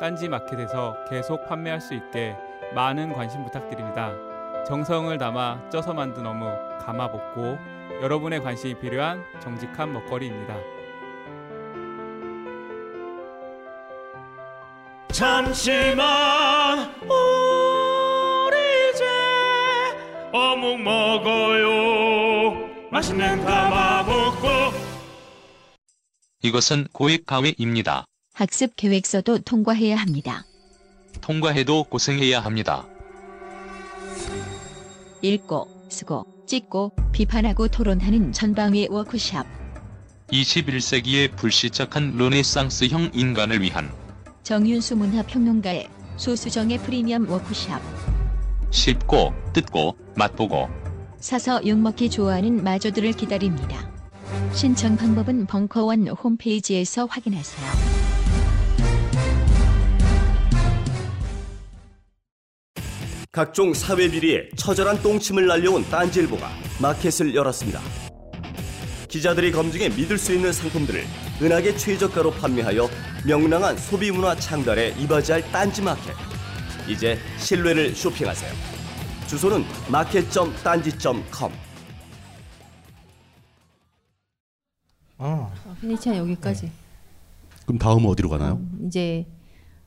[SPEAKER 10] 딴지 마켓에서 계속 판매할 수 있게 많은 관심 부탁드립니다. 정성을 담아 쪄서 만든 어묵 가마복고 여러분의 관심이 필요한 정직한 먹거리입니다.
[SPEAKER 11] 잠시만 우리 이제 어묵 먹어요 맛있는 가마복고
[SPEAKER 3] 이것은 고액 가외입니다.
[SPEAKER 8] 학습 계획서도 통과해야 합니다.
[SPEAKER 3] 통과해도 고생해야 합니다.
[SPEAKER 8] 읽고, 쓰고, 찍고, 비판하고 토론하는 전방위 워크샵.
[SPEAKER 3] 21세기의 불시착한 르네상스형 인간을 위한
[SPEAKER 8] 정윤수 문화평론가의 소수정의 프리미엄 워크샵.
[SPEAKER 3] 쉽고 뜯고 맛보고
[SPEAKER 8] 사서 욕먹기 좋아하는 마저들을 기다립니다. 신청 방법은 벙커원 홈페이지에서 확인하세요.
[SPEAKER 12] 각종 사회 비리에 처절한 똥침을 날려온 딴지일보가 마켓을 열었습니다. 기자들이 검증해 믿을 수 있는 상품들을 은하계 최저가로 판매하여 명랑한 소비 문화 창달에 이바지할 딴지 마켓. 이제 신뢰를 쇼핑하세요. 주소는 마켓.딴지.com.
[SPEAKER 6] 아,
[SPEAKER 5] 어, 페네치아 여기까지.
[SPEAKER 4] 그럼 다음은 어디로 가나요?
[SPEAKER 5] 이제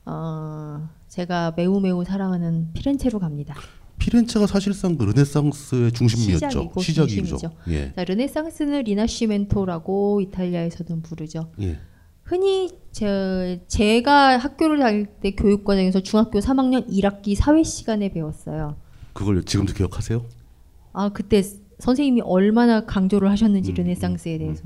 [SPEAKER 5] 어, 제가 매우 매우 사랑하는 피렌체로 갑니다.
[SPEAKER 4] 피렌체가 사실상 그 르네상스의 중심이었죠. 시작이죠. 예.
[SPEAKER 5] 자, 르네상스는 리나시멘토라고 이탈리아에서는 부르죠.
[SPEAKER 4] 예.
[SPEAKER 5] 흔히 제, 제가 학교를 다닐 때 교육 과정에서 중학교 3학년 1학기 사회 시간에 배웠어요.
[SPEAKER 4] 그걸 지금도 기억하세요?
[SPEAKER 5] 아 그때 선생님이 얼마나 강조를 하셨는지
[SPEAKER 4] 음,
[SPEAKER 5] 르네상스에 대해서.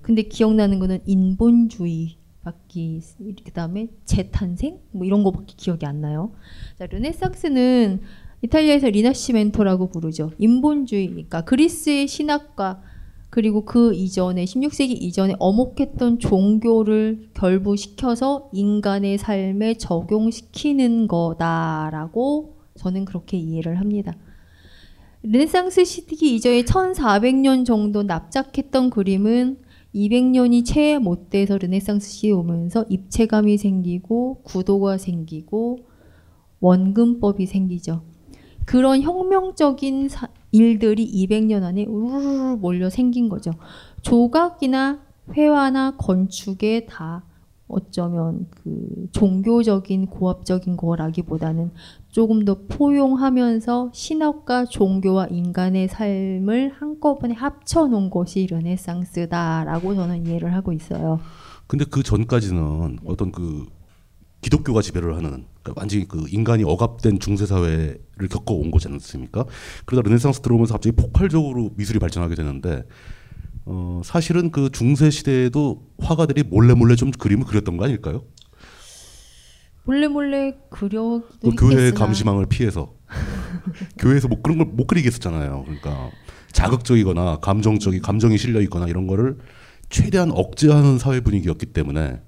[SPEAKER 5] 근데 기억나는 거는 인본주의 밖에 그다음에 재탄생 뭐 이런 거밖에 기억이 안 나요. 자, 르네상스는 이탈리아에서 리나시멘토라고 부르죠. 인본주의니까 그리스의 신학과 그리고 그 이전에 16세기 이전에 어목했던 종교를 결부시켜서 인간의 삶에 적용시키는 거다라고 저는 그렇게 이해를 합니다. 르네상스 시기 이전에 1400년 정도 납작했던 그림은 200년이 채 못 돼서 르네상스 시에 오면서 입체감이 생기고 구도가 생기고 원근법이 생기죠. 그런 혁명적인 사- 일들이 200년 안에 우르르 몰려 생긴 거죠. 조각이나 회화나 건축에 다 어쩌면 그 종교적인 고압적인 거라기보다는 조금 더 포용하면서 신학과 종교와 인간의 삶을 한꺼번에 합쳐 놓은 것이 르네상스다라고 저는 이해를 하고 있어요.
[SPEAKER 4] 근데 그 전까지는 어떤 그 기독교가 지배를 하는 그러니까 완전히 그 인간이 억압된 중세 사회를 겪어온 거지 않습니까? 그러다 르네상스 들어오면서 갑자기 폭발적으로 미술이 발전하게 되는데 어, 사실은 그 중세 시대에도 화가들이 몰래 몰래 좀 그림을 그렸던 거 아닐까요?
[SPEAKER 5] 몰래 몰래 그려도
[SPEAKER 4] 그 교회의
[SPEAKER 5] 했겠으나
[SPEAKER 4] 감시망을 피해서 [laughs] 교회에서 뭐 그런 걸 못 그리게 했었잖아요. 그러니까 자극적이거나 감정적이 감정이 실려 있거나 이런 거를 최대한 억제하는 사회 분위기였기 때문에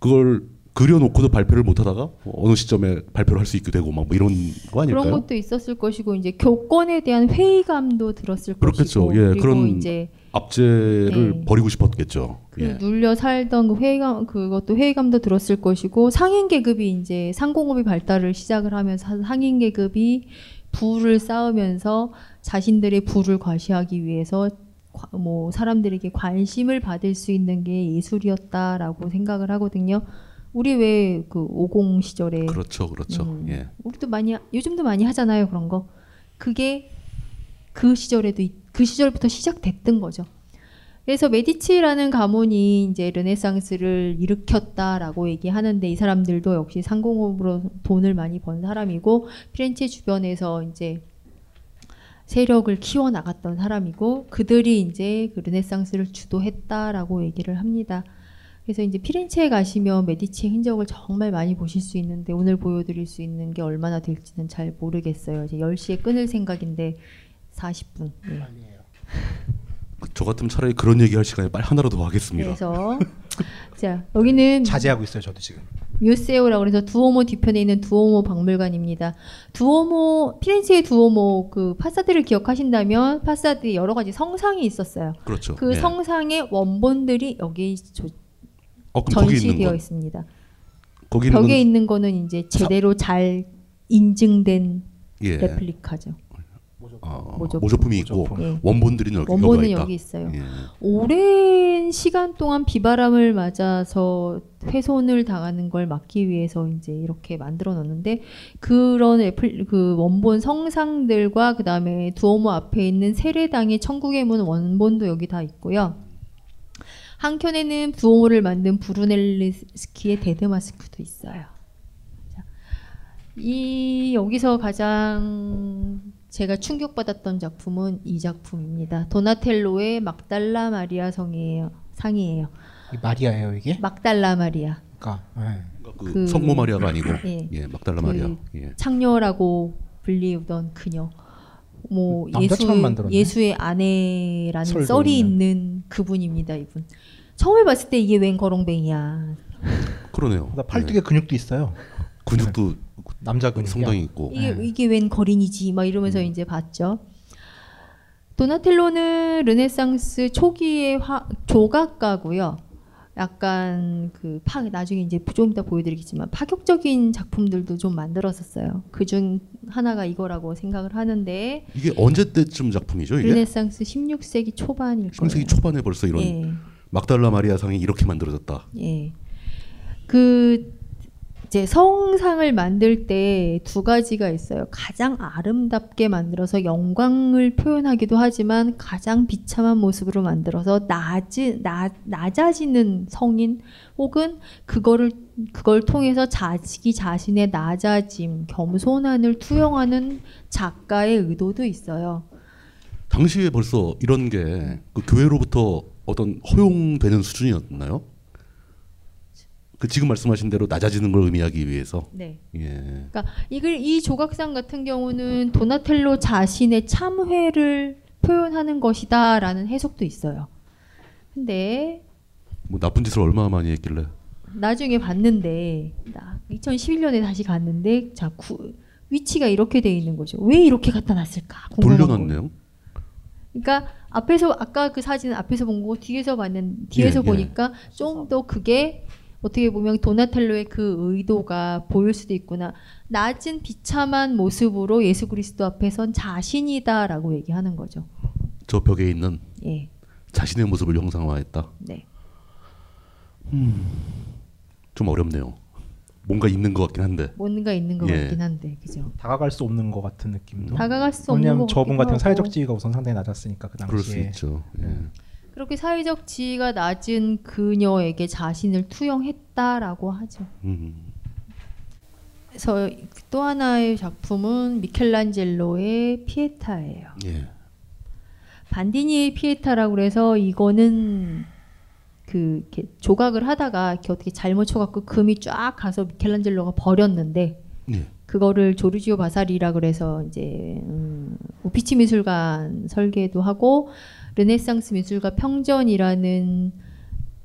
[SPEAKER 4] 그걸 그려놓고도 발표를 못하다가 어느 시점에 발표를 할 수 있게 되고 막 뭐 이런 거 아닐까요?
[SPEAKER 5] 그런 것도 있었을 것이고 이제 교권에 대한 회의감도 들었을
[SPEAKER 4] 그렇겠죠.
[SPEAKER 5] 것이고
[SPEAKER 4] 예,
[SPEAKER 5] 그리고
[SPEAKER 4] 그런
[SPEAKER 5] 이제
[SPEAKER 4] 압제를
[SPEAKER 5] 예.
[SPEAKER 4] 버리고 싶었겠죠.
[SPEAKER 5] 그
[SPEAKER 4] 예.
[SPEAKER 5] 눌려 살던 그 회의감 그것도 회의감도 들었을 것이고 상인 계급이 이제 상공업이 발달을 시작을 하면서 상인 계급이 부를 쌓으면서 자신들의 부를 과시하기 위해서 과- 뭐 사람들에게 관심을 받을 수 있는 게 예술이었다라고 생각을 하거든요. 우리 왜그50 시절에
[SPEAKER 4] 그렇죠, 그렇죠.
[SPEAKER 5] 음,
[SPEAKER 4] 예.
[SPEAKER 5] 우리도 많이 하- 요즘도 많이 하잖아요 그런 거. 그게 그 시절에도 이- 그 시절부터 시작됐던 거죠. 그래서 메디치라는 가문이 이제 르네상스를 일으켰다라고 얘기하는데 이 사람들도 역시 상공업으로 돈을 많이 번 사람이고 피렌체 주변에서 이제 세력을 키워 나갔던 사람이고 그들이 이제 그 르네상스를 주도했다라고 얘기를 합니다. 그래서 이제 피렌체에 가시면 메디치의 흔적을 정말 많이 보실 수 있는데 오늘 보여드릴 수 있는 게 얼마나 될지는 잘 모르겠어요. 이제 10시에 끊을 생각인데 40분. 예.
[SPEAKER 4] 저 같으면 차라리 그런 얘기할 시간에 빨리 하나라도 더 하겠습니다.
[SPEAKER 5] 그래서 자 여기는
[SPEAKER 6] 자제하고 있어요, 저도 지금.
[SPEAKER 5] 뮤세오라고 그래서 두오모 뒤편에 있는 두오모 박물관입니다. 두오모 피렌체의 두오모 그 파사드를 기억하신다면 파사드에 여러 가지 성상이 있었어요.
[SPEAKER 4] 그렇죠.
[SPEAKER 5] 그
[SPEAKER 4] 예.
[SPEAKER 5] 성상의 원본들이 여기 조-
[SPEAKER 4] 어,
[SPEAKER 5] 전시되어
[SPEAKER 4] 건?
[SPEAKER 5] 있습니다.
[SPEAKER 4] 거기 있는
[SPEAKER 5] 벽에
[SPEAKER 4] 건-
[SPEAKER 5] 있는 거는 이제 제대로 잘 인증된
[SPEAKER 4] 예.
[SPEAKER 5] 레플리카죠.
[SPEAKER 4] 어,
[SPEAKER 5] 모조품.
[SPEAKER 4] 모조품 이 있고
[SPEAKER 5] 예.
[SPEAKER 4] 원본들은 여기
[SPEAKER 5] 원본은.
[SPEAKER 4] 여기
[SPEAKER 5] 있어요.
[SPEAKER 4] 예.
[SPEAKER 5] 오랜 시간 동안 비바람을 맞아서 훼손을 당하는 걸 막기 위해서 이제 이렇게 만들어 놨는데 그런 애플 그 원본 성상들과 그 다음에 두오모 앞에 있는 세례당의 천국의 문 원본도 여기 다 있고요. 한켠에는 두오모를 만든 브루넬리스키의 데드마스크도 있어요. 자, 이 여기서 가장 제가 충격받았던 작품은 이 작품입니다. 도나텔로의 막달라 마리아 성이에요. 상이에요.
[SPEAKER 6] 이 마리아예요 이게?
[SPEAKER 5] 막달라 마리아.
[SPEAKER 6] 그러니까 예.
[SPEAKER 4] 그 성모 마리아가 아니고
[SPEAKER 5] 예.
[SPEAKER 4] 예, 막달라
[SPEAKER 5] 그
[SPEAKER 4] 마리아. 예.
[SPEAKER 5] 창녀라고 불리우던 그녀. 뭐 예수
[SPEAKER 6] 만들었네.
[SPEAKER 5] 예수의 아내라는
[SPEAKER 6] 설도
[SPEAKER 5] 썰이
[SPEAKER 6] 있는.
[SPEAKER 5] 있는 그분입니다. 이분. 처음에 봤을 때 이게 웬 거렁뱅이야.
[SPEAKER 4] 그러네요.
[SPEAKER 6] 나 팔뚝에 근육도 있어요.
[SPEAKER 4] 근육도
[SPEAKER 6] 남자 근육
[SPEAKER 4] 상당히 있고.
[SPEAKER 5] 이게
[SPEAKER 6] 네.
[SPEAKER 5] 이게 웬 거린이지 막 이러면서 이제 봤죠. 도나텔로는 르네상스 초기의 화, 조각가고요. 약간 그 파, 나중에 이제 좀 이따 보여드리겠지만 파격적인 작품들도 좀 만들었었어요. 그 중 하나가 이거라고 생각을 하는데
[SPEAKER 4] 이게 언제 때쯤 작품이죠? 이게
[SPEAKER 5] 르네상스 16세기 초반일 거예요.
[SPEAKER 4] 16세기 초반에 벌써 이런
[SPEAKER 5] 예.
[SPEAKER 4] 막달라 마리아 상이 이렇게 만들어졌다.
[SPEAKER 5] 예. 그 이제 성상을 만들 때 두 가지가 있어요. 가장 아름답게 만들어서 영광을 표현하기도 하지만 가장 비참한 모습으로 만들어서 낮은 나, 낮아지는 성인 혹은 그거를 그걸 통해서 자기 자신의 낮아짐, 겸손함을 투영하는 작가의 의도도 있어요.
[SPEAKER 4] 당시에 벌써 이런 게 그 교회로부터 어떤 허용되는 수준이었나요? 그 지금 말씀하신 대로 낮아지는 걸 의미하기 위해서.
[SPEAKER 5] 네.
[SPEAKER 4] 예.
[SPEAKER 5] 그러니까 이글 이 조각상 같은 경우는 도나텔로 자신의 참회를 표현하는 것이다라는 해석도 있어요. 근데
[SPEAKER 4] 뭐 나쁜 짓을 얼마나 많이 했길래.
[SPEAKER 5] 나중에 봤는데 나 2011년에 다시 갔는데 자 구, 위치가 이렇게 돼 있는 거죠. 왜 이렇게 갖다 놨을까?
[SPEAKER 4] 돌려놨네요.
[SPEAKER 5] 그러니까 앞에서 아까 그 사진은 앞에서 본 거고 뒤에서 봤는 뒤에서
[SPEAKER 4] 예, 예.
[SPEAKER 5] 보니까 좀더 그게 어떻게 보면 도나텔로의 그 의도가 보일 수도 있구나. 낮은 비참한 모습으로 예수 그리스도 앞에 선 자신이다라고 얘기하는 거죠.
[SPEAKER 4] 저 벽에 있는
[SPEAKER 5] 예.
[SPEAKER 4] 자신의 모습을 형상화했다.
[SPEAKER 5] 네.
[SPEAKER 4] 좀 어렵네요. 뭔가 있는 것 같긴 한데.
[SPEAKER 5] 뭔가 있는 것
[SPEAKER 4] 예.
[SPEAKER 5] 같긴 한데, 그죠?
[SPEAKER 6] 다가갈 수 없는 것 같은 느낌도.
[SPEAKER 5] 다가갈 수 없는
[SPEAKER 6] 왜냐면
[SPEAKER 5] 것
[SPEAKER 6] 저분
[SPEAKER 5] 같기도
[SPEAKER 6] 같은 사회적. 지위가 우선 상당히 낮았으니까 그 당시에.
[SPEAKER 4] 그럴 수 있죠. 예.
[SPEAKER 5] 그렇게 사회적 지위가 낮은 그녀에게 자신을 투영했다라고 하죠.
[SPEAKER 4] 음.
[SPEAKER 5] 그래서 또 하나의 작품은 미켈란젤로의 피에타예요.
[SPEAKER 4] 예.
[SPEAKER 5] 반디니의 피에타라고 그래서 이거는 그 이렇게 조각을 하다가 이렇게 어떻게 잘못 쳐갖고 금이 쫙 가서 미켈란젤로가 버렸는데
[SPEAKER 4] 예.
[SPEAKER 5] 그거를 조르지오 바사리라 그래서 이제 음, 우피치 미술관 설계도 하고 르네상스 미술가 평전이라는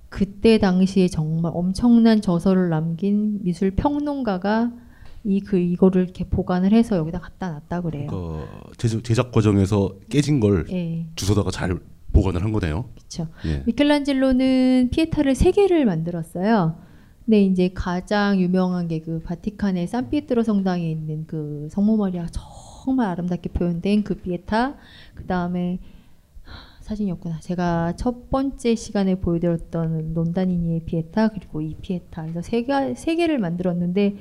[SPEAKER 5] 그때 당시에 정말 엄청난 저서를 남긴 미술 평론가가 이 그 이거를 이렇게 보관을 해서 여기다 갖다 놨다 그래요.
[SPEAKER 4] 그 제작, 제작 과정에서 깨진 걸
[SPEAKER 5] 예.
[SPEAKER 4] 주워다가 잘 보관을 한 거네요.
[SPEAKER 5] 그렇죠.
[SPEAKER 4] 예.
[SPEAKER 5] 미켈란젤로는 피에타를 세 개를 만들었어요. 근데 이제 가장 유명한 게 그 바티칸의 산피에트로 성당에 있는 그 성모 마리아 정말 아름답게 표현된 그 피에타. 그 다음에 사진이었구나. 제가 첫 번째 시간에 보여드렸던 론다니니의 피에타 그리고 이 피에타. 그래서 세, 개, 세 개를 만들었는데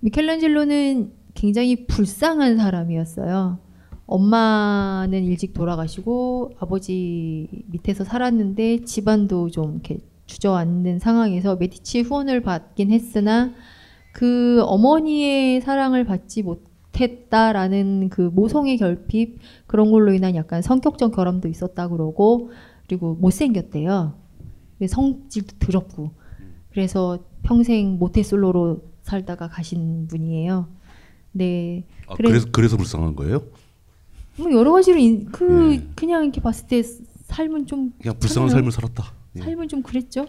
[SPEAKER 5] 미켈란젤로는 굉장히 불쌍한 사람이었어요. 엄마는 일찍 돌아가시고 아버지 밑에서 살았는데 집안도 좀 이렇게 주저앉는 상황에서 메디치 후원을 받긴 했으나 그 어머니의 사랑을 받지 못 했다라는 그 모성의 결핍 그런 걸로 인한 약간 성격적 결함도 있었다 그러고 그리고 못생겼대요. 성질도 더럽고 그래서 평생 모태솔로로 살다가 가신 분이에요. 네.
[SPEAKER 4] 아,
[SPEAKER 5] 그래-
[SPEAKER 4] 그래서 그래서 불쌍한 거예요?
[SPEAKER 5] 뭐 여러 가지로 인- 그 그냥 이렇게 봤을 때 삶은 좀
[SPEAKER 4] 그냥 불쌍한. 삶을 살았다. 예.
[SPEAKER 5] 삶은 좀 그랬죠.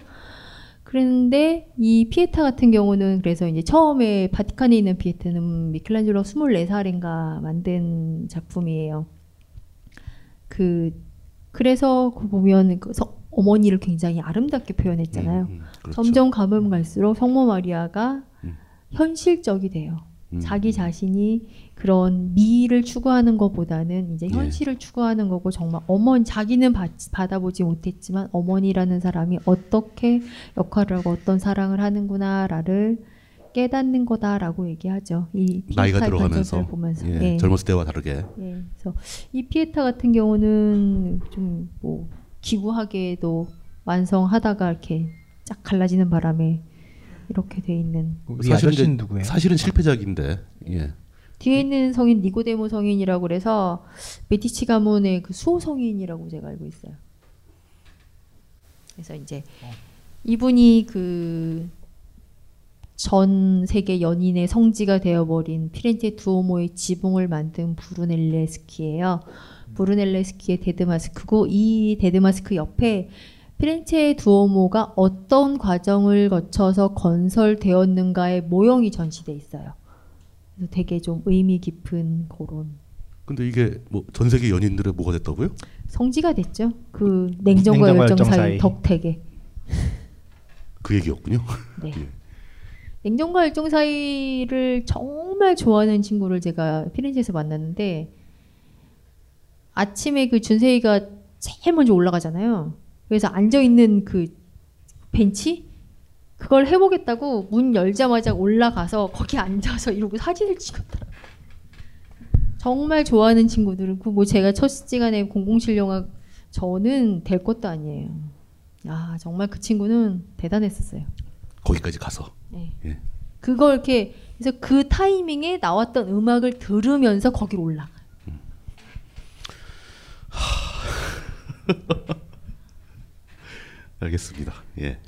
[SPEAKER 5] 그랬는데 이 피에타 같은 경우는 그래서 이제 처음에 바티칸에 있는 피에타는 미켈란젤로 24살인가 만든 작품이에요. 그 그래서 그 보면 그 서- 어머니를 굉장히 아름답게 표현했잖아요.
[SPEAKER 4] 음, 그렇죠.
[SPEAKER 5] 점점 가면 갈수록 성모 마리아가
[SPEAKER 4] 음.
[SPEAKER 5] 현실적이 돼요.
[SPEAKER 4] 음.
[SPEAKER 5] 자기 자신이 그런 미를 추구하는 것보다는 이제
[SPEAKER 4] 예.
[SPEAKER 5] 현실을 추구하는 거고 정말 어머니 자기는 받, 받아보지 못했지만 어머니라는 사람이 어떻게 역할을 하고 어떤 사랑을 하는구나를 깨닫는 거다라고 얘기하죠. 이
[SPEAKER 4] 나이가 들어가면서
[SPEAKER 5] 보면서.
[SPEAKER 4] 예,
[SPEAKER 5] 예.
[SPEAKER 4] 젊었을 때와 다르게
[SPEAKER 5] 예, 그래서 이 피에타 같은 경우는 좀 뭐 기구하게도 완성하다가 이렇게 쫙 갈라지는 바람에 이렇게 돼 있는
[SPEAKER 4] 사실은 이제 사실은 실패작인데 예.
[SPEAKER 5] 뒤에 있는 성인 니고데모 성인이라고 그래서 메디치 가문의 그 수호 성인이라고 제가 알고 있어요. 그래서 이제 이분이 그 전 세계 연인의 성지가 되어버린 피렌체 두오모의 지붕을 만든 브루넬레스키예요. 브루넬레스키의 데드마스크고 이 데드마스크 옆에 피렌체 두오모가 어떤 과정을 거쳐서 건설되었는가의 모형이 전시돼 있어요. 그래서 되게 좀 의미 깊은 그런
[SPEAKER 4] 근데 이게 뭐 전 세계 연인들의 뭐가 됐다고요?
[SPEAKER 5] 성지가 됐죠. 그 냉정과
[SPEAKER 4] 냉정과
[SPEAKER 5] 열정
[SPEAKER 4] 열정
[SPEAKER 5] 사이
[SPEAKER 4] 사이.
[SPEAKER 5] 덕택에. [laughs]
[SPEAKER 4] 그 얘기였군요. [laughs]
[SPEAKER 5] 네.
[SPEAKER 4] 예.
[SPEAKER 5] 냉정과 열정 사이를 정말 좋아하는 친구를 제가 피렌체에서 만났는데 아침에 그 준세이가 제일 먼저 올라가잖아요. 그래서 앉아 있는 그 벤치 그걸 해보겠다고 문 열자마자 올라가서 거기 앉아서 이러고 사진을 찍었더라. 정말 좋아하는 친구들은 그 뭐 제가 첫 시간에 007 영화 저는 될 것도 아니에요. 아 정말 그 친구는 대단했었어요.
[SPEAKER 4] 거기까지 가서
[SPEAKER 5] 네.
[SPEAKER 4] 예.
[SPEAKER 5] 그걸 이렇게 그래서 그 타이밍에 나왔던 음악을 들으면서 거기로 올라가. [laughs]
[SPEAKER 4] 알겠습니다. 예.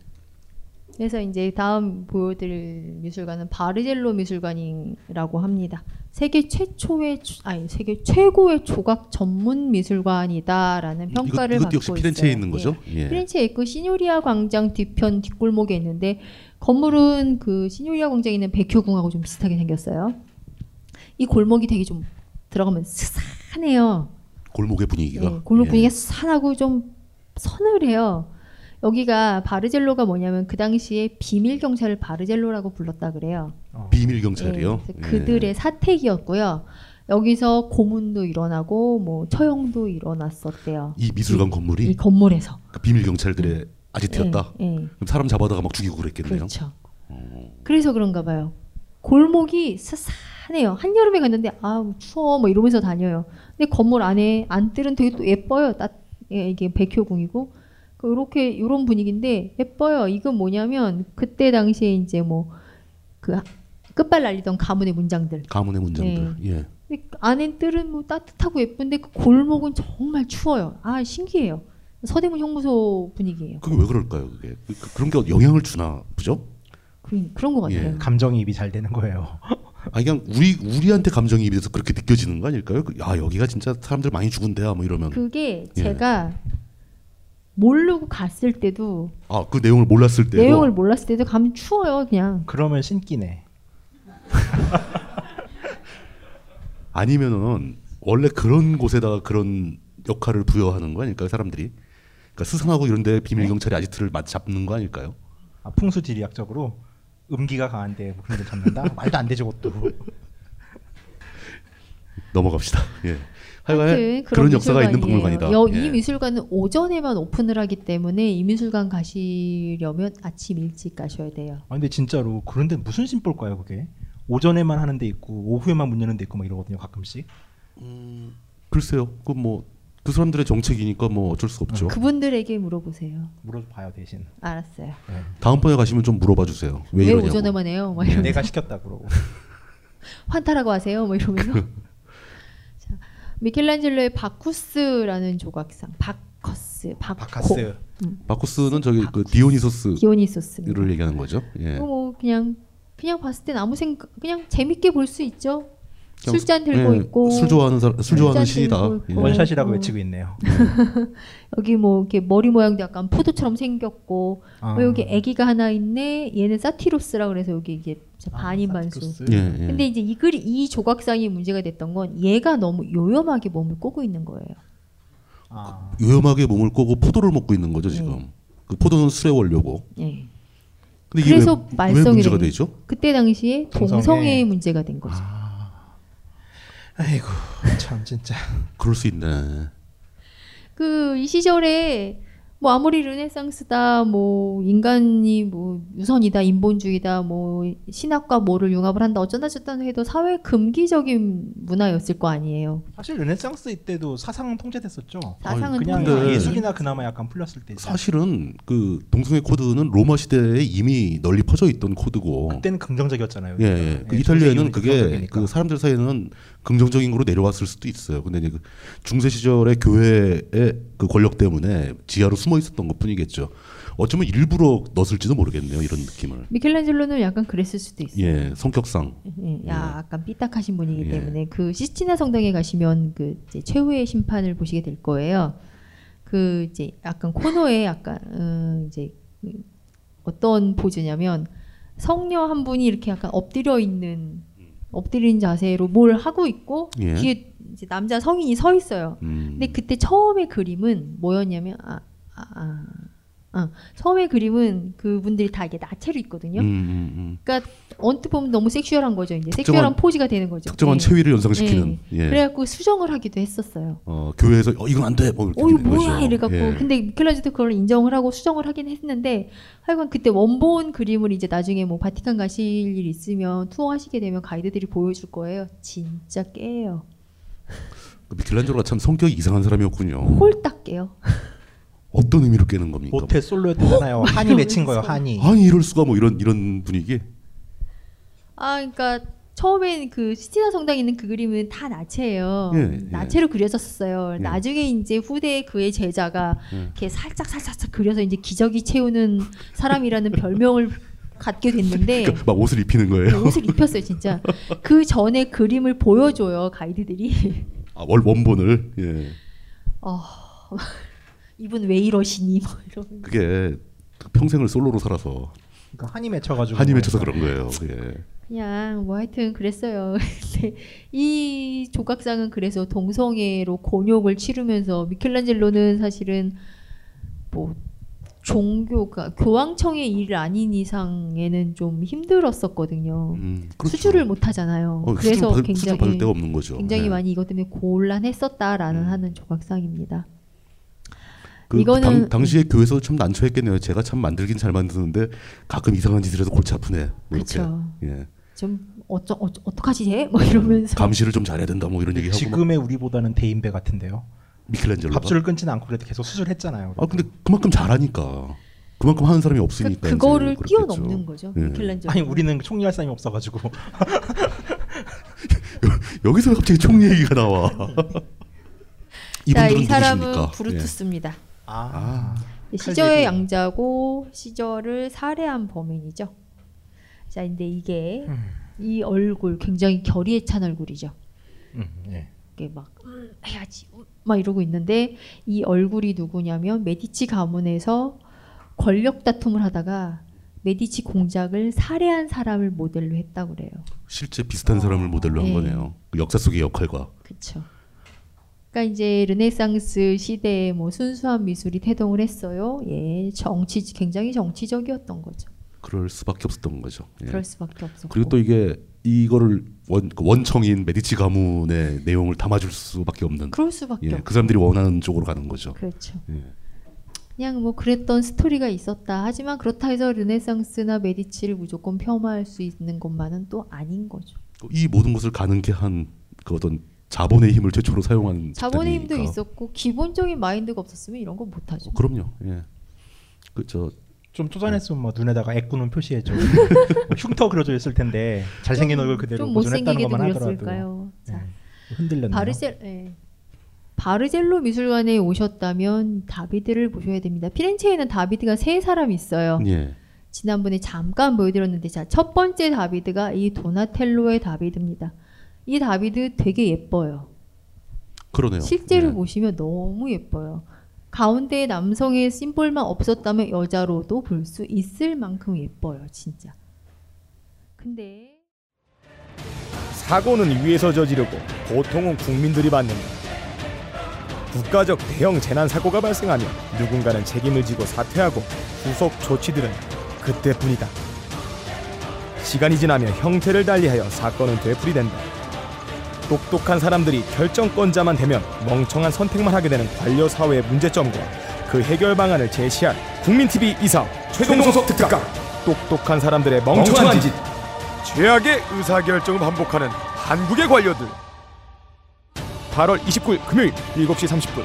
[SPEAKER 5] 그래서 이제 다음 보여드릴 미술관은 바르젤로 미술관이라고 합니다. 세계 최초의 조- 아니 세계 최고의 조각 전문 미술관이다라는
[SPEAKER 4] 이것-
[SPEAKER 5] 평가를
[SPEAKER 4] 이것도
[SPEAKER 5] 받고
[SPEAKER 4] 역시
[SPEAKER 5] 있어요.
[SPEAKER 4] 피렌체에 있는 거죠?
[SPEAKER 5] 예.
[SPEAKER 4] 예.
[SPEAKER 5] 피렌체에 있고 시뇨리아 광장 뒤편 뒷골목에 있는데 건물은 그 시뇨리아 광장에 있는 백효궁하고 좀 비슷하게 생겼어요. 이 골목이 되게 좀 들어가면 스산해요.
[SPEAKER 4] 골목의 분위기가
[SPEAKER 5] 예, 골목
[SPEAKER 4] 예.
[SPEAKER 5] 분위기가 산하고 좀 서늘해요. 여기가 바르젤로가 뭐냐면 그 당시에 비밀 경찰을 바르젤로라고 불렀다 그래요.
[SPEAKER 4] 비밀 경찰이요.
[SPEAKER 5] 예, 그래서 그들의 사택이었고요. 여기서 고문도 일어나고 뭐 처형도 일어났었대요.
[SPEAKER 4] 이 미술관 건물이
[SPEAKER 5] 이 건물에서.
[SPEAKER 4] 그 비밀 경찰들의 아지트였다.
[SPEAKER 5] 예, 예.
[SPEAKER 4] 그럼 사람 잡아다가 막 죽이고 그랬겠네요.
[SPEAKER 5] 그렇죠. 그래서 그런가 봐요. 골목이 스산해요. 한여름에 갔는데 아우 추워 뭐 이러면서 다녀요. 근데 건물 안에 안뜰은 되게 또 예뻐요. 따, 예, 이게 백효궁이고 이렇게 이런 분위기인데 예뻐요. 이건 뭐냐면 그때 당시에 이제 뭐 그 끝발 날리던 가문의 문장들.
[SPEAKER 4] 가문의 문장들. 예.
[SPEAKER 5] 근데 안에 뜰은 뭐 따뜻하고 예쁜데 그 골목은 정말 추워요. 아 신기해요. 서대문 형무소 분위기예요.
[SPEAKER 4] 그게 왜 그럴까요? 그게 그, 그런 게 영향을 주나 보죠?
[SPEAKER 5] 그, 그런 것 같아요.
[SPEAKER 4] 예.
[SPEAKER 6] 감정이입이 잘 되는 거예요. [laughs]
[SPEAKER 4] 아 그냥 우리 우리한테 감정이입이 돼서 그렇게 느껴지는 거 아닐까요? 그, 야 여기가 진짜 사람들 많이 죽은 데야 뭐 이러면.
[SPEAKER 5] 그게
[SPEAKER 4] 예.
[SPEAKER 5] 제가 모르고 갔을 때도
[SPEAKER 4] 아 그 내용을 몰랐을 때도
[SPEAKER 5] 내용을 몰랐을 때도 가면 추워요 그냥.
[SPEAKER 6] 그러면 신기네. [laughs]
[SPEAKER 4] 아니면은 원래 그런 곳에다가 그런 역할을 부여하는 거 아닐까요? 사람들이. 그러니까 수상하고 이런데 비밀 경찰이 아지트를 맞 잡는 거 아닐까요?
[SPEAKER 6] 아, 풍수지리학적으로 음기가 강한데 뭐 그런 데 잡는다? 말도 안 되죠 그것도.
[SPEAKER 4] 넘어갑시다. [laughs] 예. 하여간 그런 역사가 있는. 박물관이다.
[SPEAKER 5] 여,
[SPEAKER 4] 예.
[SPEAKER 5] 이 미술관은 오전에만 오픈을 하기 때문에 이 미술관 가시려면 아침 일찍 가셔야 돼요.
[SPEAKER 6] 아 근데 진짜로 그런데 무슨 심볼까요 그게? 오전에만 하는 데 있고 오후에만 문 여는 데 있고 막 이러거든요 가끔씩.
[SPEAKER 4] 글쎄요. 그뭐 그 사람들의 정책이니까 뭐 어쩔 수 없죠.
[SPEAKER 5] 그분들에게 물어보세요.
[SPEAKER 6] 물어봐요 대신.
[SPEAKER 5] 알았어요.
[SPEAKER 4] 다음번에 가시면 좀 물어봐 주세요. 왜,
[SPEAKER 5] 왜,
[SPEAKER 4] 이러냐고.
[SPEAKER 5] 오전에만 해요? 막 이러면서.
[SPEAKER 6] 내가 시켰다 그러고. [laughs]
[SPEAKER 5] 환타라고 하세요? 뭐 이러면서. 자, [laughs] 미켈란젤로의 바쿠스라는 조각상. 바커스.
[SPEAKER 6] 바카스.
[SPEAKER 5] 음.
[SPEAKER 4] 바쿠스는 저기 그 디오니소스
[SPEAKER 5] 디오니소스입니다.
[SPEAKER 4] 를 얘기하는 거죠. 예.
[SPEAKER 5] 뭐 그냥 그냥 봤을 땐 아무 생각 그냥 재밌게 볼 수 있죠. 술잔 들고
[SPEAKER 4] 예,
[SPEAKER 5] 있고
[SPEAKER 4] 술 좋아하는 사람- 술 좋아하는 신이다.
[SPEAKER 5] 들고
[SPEAKER 4] 예.
[SPEAKER 6] 원샷이라고
[SPEAKER 5] 어.
[SPEAKER 6] 외치고 있네요. [laughs]
[SPEAKER 5] 여기 뭐 이렇게 머리 모양도 약간 포도처럼 생겼고
[SPEAKER 6] 아.
[SPEAKER 5] 어, 여기 아기가 하나 있네. 얘는 사티로스라 그래서 여기 이게 진짜 반인 반수.
[SPEAKER 6] 사티로스.
[SPEAKER 4] 예, 예.
[SPEAKER 5] 근데 이제 이 글이 이 조각상이 문제가 됐던 건 얘가 너무 요염하게 몸을 꼬고 있는 거예요.
[SPEAKER 4] 위험하게 몸을 꼬고 포도를 먹고 있는 거죠 지금. 그 포도는 술의 원료고.
[SPEAKER 5] 예.
[SPEAKER 4] 근데
[SPEAKER 5] 그래서
[SPEAKER 4] 왜,
[SPEAKER 5] 말썽이
[SPEAKER 4] 왜 문제가
[SPEAKER 5] 된
[SPEAKER 4] 되죠?
[SPEAKER 5] 그때 당시에
[SPEAKER 6] 동성애.
[SPEAKER 5] 동성애 문제가 된 거죠.
[SPEAKER 6] 아이고 참 진짜.
[SPEAKER 4] 그럴 수 있네.
[SPEAKER 5] 그 이 시절에 뭐 아무리 르네상스다 뭐 인간이 뭐 우선이다 인본주의다 뭐 신학과 뭐를 융합을 한다 어쩌다 저쩌다 해도 사회 금기적인 문화였을 거 아니에요.
[SPEAKER 6] 사실 르네상스 이때도 사상은 통제됐었죠.
[SPEAKER 5] 사상은
[SPEAKER 6] 그냥
[SPEAKER 5] 통제.
[SPEAKER 6] 예술이나 그나마 약간 풀렸을 때.
[SPEAKER 4] 사실은 그 동성애 코드는 로마 시대에 이미 널리 퍼져 있던 코드고
[SPEAKER 6] 그때는 긍정적이었잖아요.
[SPEAKER 4] 예. 예. 그
[SPEAKER 6] 예,
[SPEAKER 4] 이탈리아에는 그게
[SPEAKER 6] 긍정적이니까.
[SPEAKER 4] 그 사람들 사이에는 긍정적인 거로 내려왔을 수도 있어요. 근데 이제 그 중세 시절의 교회의 그 권력 때문에 지하로 숨어 있었던 것 뿐이겠죠. 어쩌면 일부러 넣었을지도 모르겠네요. 이런 느낌을.
[SPEAKER 5] 미켈란젤로는 약간 그랬을 수도 있어요.
[SPEAKER 4] 예, 성격상.
[SPEAKER 5] 예, 약간 삐딱하신 분이기
[SPEAKER 4] 예.
[SPEAKER 5] 때문에 그 시스티나 성당에 가시면 그 최후의 심판을 보시게 될 거예요. 그 이제 약간 코너에 약간 음, 이제 음, 어떤 포즈냐면 성녀 한 분이 이렇게 약간 엎드려 있는 엎드린 자세로 뭘 하고 있고
[SPEAKER 4] 예.
[SPEAKER 5] 뒤에 이제 남자 성인이 서 있어요.
[SPEAKER 4] 음.
[SPEAKER 5] 근데 그때 처음에 그림은 뭐였냐면 아, 아, 아, 아, 처음에 그림은 그분들이 다 이게 나체로 있거든요.
[SPEAKER 4] 음, 음, 음.
[SPEAKER 5] 그러니까 언뜻 보면 너무 섹슈얼한 거죠. 이제
[SPEAKER 4] 특정한-
[SPEAKER 5] 섹슈얼한 포즈가 되는 거죠.
[SPEAKER 4] 특정한
[SPEAKER 5] 예.
[SPEAKER 4] 체위를 연상시키는, 예.
[SPEAKER 5] 그래갖고 수정을 하기도 했었어요.
[SPEAKER 4] 어, 교회에서 어, 이건 안 돼. 뭐 이렇게
[SPEAKER 5] 어, 이거 뭐야
[SPEAKER 4] 거죠.
[SPEAKER 5] 이래갖고
[SPEAKER 4] 예.
[SPEAKER 5] 근데 미켈란젤도 그걸 인정을 하고 수정을 하긴 했는데 하여간 그때 원본 그림을 이제 나중에 뭐 바티칸 가실 일 있으면 투어 하시게 되면 가이드들이 보여줄 거예요. 진짜 깨요.
[SPEAKER 4] 그 미켈란젤로가 참 성격이 이상한 사람이었군요.
[SPEAKER 5] 홀딱 깨요.
[SPEAKER 4] 어떤 의미로 깨는 겁니까?
[SPEAKER 6] 모태 솔로였잖아요. 한이 [laughs] 맺힌 거예요. 한이.
[SPEAKER 4] 아니 이럴 수가 뭐 이런 이런 분위기.
[SPEAKER 5] 아, 그러니까 처음엔 그 시티나 성당에 있는 그 그림은 다 나체예요.
[SPEAKER 4] 예, 예.
[SPEAKER 5] 나체로 그려졌었어요.
[SPEAKER 4] 예.
[SPEAKER 5] 나중에 이제 후대 그의 제자가
[SPEAKER 4] 예.
[SPEAKER 5] 이렇게 살짝 살짝 살짝 그려서 이제 기저귀 채우는 사람이라는 별명을 갖게 됐는데
[SPEAKER 4] 그러니까 막 옷을 입히는 거예요.
[SPEAKER 5] 네, 옷을 입혔어요, 진짜. 그 전에 그림을 보여줘요, 가이드들이.
[SPEAKER 4] 아, 월 원본을 예.
[SPEAKER 5] 어, [laughs] 이분 왜 이러시니? 뭐 이런.
[SPEAKER 4] 그게 평생을 솔로로 살아서
[SPEAKER 6] 그러니까 한이 맺혀가지고.
[SPEAKER 4] 한이 맺혀서 그런 거예요. 예.
[SPEAKER 5] 그냥 뭐 하여튼 그랬어요. [laughs] 근데 이 조각상은 그래서 동성애로 곤욕을 치르면서 미켈란젤로는 사실은 뭐 종교가 교황청의 일 아닌 이상에는 좀 힘들었었거든요. 수주를 못 하잖아요.
[SPEAKER 4] 음, 어,
[SPEAKER 5] 그래서
[SPEAKER 4] 받을-
[SPEAKER 5] 굉장히
[SPEAKER 4] 받을 데가 없는 거죠.
[SPEAKER 5] 굉장히
[SPEAKER 4] 네. 음.
[SPEAKER 5] 많이 이것 때문에 곤란했었다라는 하는 조각상입니다.
[SPEAKER 4] 그
[SPEAKER 5] 이거는-
[SPEAKER 4] 당, 당시에 교회에서 참 난처했겠네요. 제가 참 만들긴 잘 만드는데 가끔 이상한 짓을 해서 골치 아프네. 뭐.
[SPEAKER 5] 그쵸.
[SPEAKER 4] 예.
[SPEAKER 5] 좀 어쩌 어, 어떡하지 쟤? 뭐 이러면서
[SPEAKER 4] 감시를 좀 잘해야 된다. 뭐 이런 얘기 하고. 막.
[SPEAKER 6] 지금의 우리보다는 대인배 같은데요.
[SPEAKER 4] 미켈란젤로가.
[SPEAKER 6] 밥줄을 끊지는 않고 그래도 계속 수술했잖아요.
[SPEAKER 4] 아 근데 그만큼 잘하니까. 그만큼 하는 사람이 없으니까. 이제
[SPEAKER 5] 그거를. 뛰어넘는 거죠.
[SPEAKER 4] 예.
[SPEAKER 5] 미켈란젤로.
[SPEAKER 6] 아니 우리는 총리할 사람이 없어가지고. [laughs]
[SPEAKER 4] 여기서 왜 갑자기 총 얘기가 나와.
[SPEAKER 5] 자,
[SPEAKER 4] 이
[SPEAKER 5] 사람은
[SPEAKER 4] 누구십니까?
[SPEAKER 5] 브루투스입니다.
[SPEAKER 6] 아.
[SPEAKER 5] 시저의 양자고 시저를 살해한 범인이죠. 자, 근데 이게
[SPEAKER 6] 음.
[SPEAKER 5] 이 얼굴 굉장히 결의에 찬 얼굴이죠.
[SPEAKER 6] 음, 예.
[SPEAKER 5] 이게 막 음, 해야지 음, 막 이러고 있는데 이 얼굴이 누구냐면 메디치 가문에서 권력 다툼을 하다가 메디치 공작을 살해한 사람을 모델로 했다고 그래요.
[SPEAKER 4] 실제 비슷한 사람을 모델로 한
[SPEAKER 5] 예.
[SPEAKER 4] 거네요. 그 역사 속의 역할과.
[SPEAKER 5] 그렇죠. 그러니까 이제 르네상스 시대에 뭐 순수한 미술이 태동을 했어요. 예, 정치 굉장히 정치적이었던 거죠.
[SPEAKER 4] 그럴 수밖에 없었던 거죠. 예.
[SPEAKER 5] 그럴 수밖에 없었고.
[SPEAKER 4] 그리고 또 이게 이거를 원, 그 원청인 메디치 가문의 내용을 담아줄 수밖에 없는.
[SPEAKER 5] 그럴 수밖에
[SPEAKER 4] 예. 그 사람들이 원하는 쪽으로 가는 거죠.
[SPEAKER 5] 그렇죠.
[SPEAKER 4] 예.
[SPEAKER 5] 그냥 뭐 그랬던 스토리가 있었다. 하지만 그렇다 해서 르네상스나 메디치를 무조건 폄하할 수 있는 것만은 또 아닌 거죠.
[SPEAKER 4] 이 모든 것을 가능케 한 그 어떤 자본의 힘을 최초로 사용한
[SPEAKER 5] 자본의 힘도
[SPEAKER 4] 집단이니까.
[SPEAKER 5] 있었고 기본적인 마인드가 없었으면 이런 거 못하죠.
[SPEAKER 4] 그럼요. 예. 그저
[SPEAKER 6] 좀 쪼잔했으면 뭐 눈에다가 애꾸는 표시해줘. 뭐 흉터 그려져 있을 텐데 잘생긴
[SPEAKER 5] 좀-
[SPEAKER 6] 얼굴 그대로
[SPEAKER 5] 좀
[SPEAKER 6] 것만 하더라도
[SPEAKER 5] 그렸을까요? 자,
[SPEAKER 6] 예, 흔들렸네요.
[SPEAKER 5] 바르셀 예. 바르젤로 미술관에 오셨다면 다비드를 보셔야 됩니다. 피렌체에는 다비드가 세 사람 있어요.
[SPEAKER 4] 예.
[SPEAKER 5] 지난번에 잠깐 보여드렸는데 자 첫 번째 다비드가 이 도나텔로의 다비드입니다. 이 다비드 되게 예뻐요.
[SPEAKER 4] 그러네요.
[SPEAKER 5] 실제로
[SPEAKER 4] 예.
[SPEAKER 5] 보시면 너무 예뻐요. 가운데 남성의 심볼만 없었다면 여자로도 볼 수 있을 만큼 예뻐요, 진짜. 근데
[SPEAKER 13] 사고는 위에서 저지르고 보통은 국민들이 받는다. 국가적 대형 재난 사고가 발생하면 누군가는 책임을 지고 사퇴하고 후속 조치들은 그때뿐이다. 시간이 지나며 형태를 달리하여 사건은 되풀이된다. 똑똑한 사람들이 결정권자만 되면 멍청한 선택만 하게 되는 관료 사회의 문제점과 그 해결 방안을 제시한 국민 TV 이상 최동석 특강. 똑똑한 사람들의 멍청한 짓. 최악의 의사결정을 반복하는 한국의 관료들. 8월 29일 금요일 7시 30분.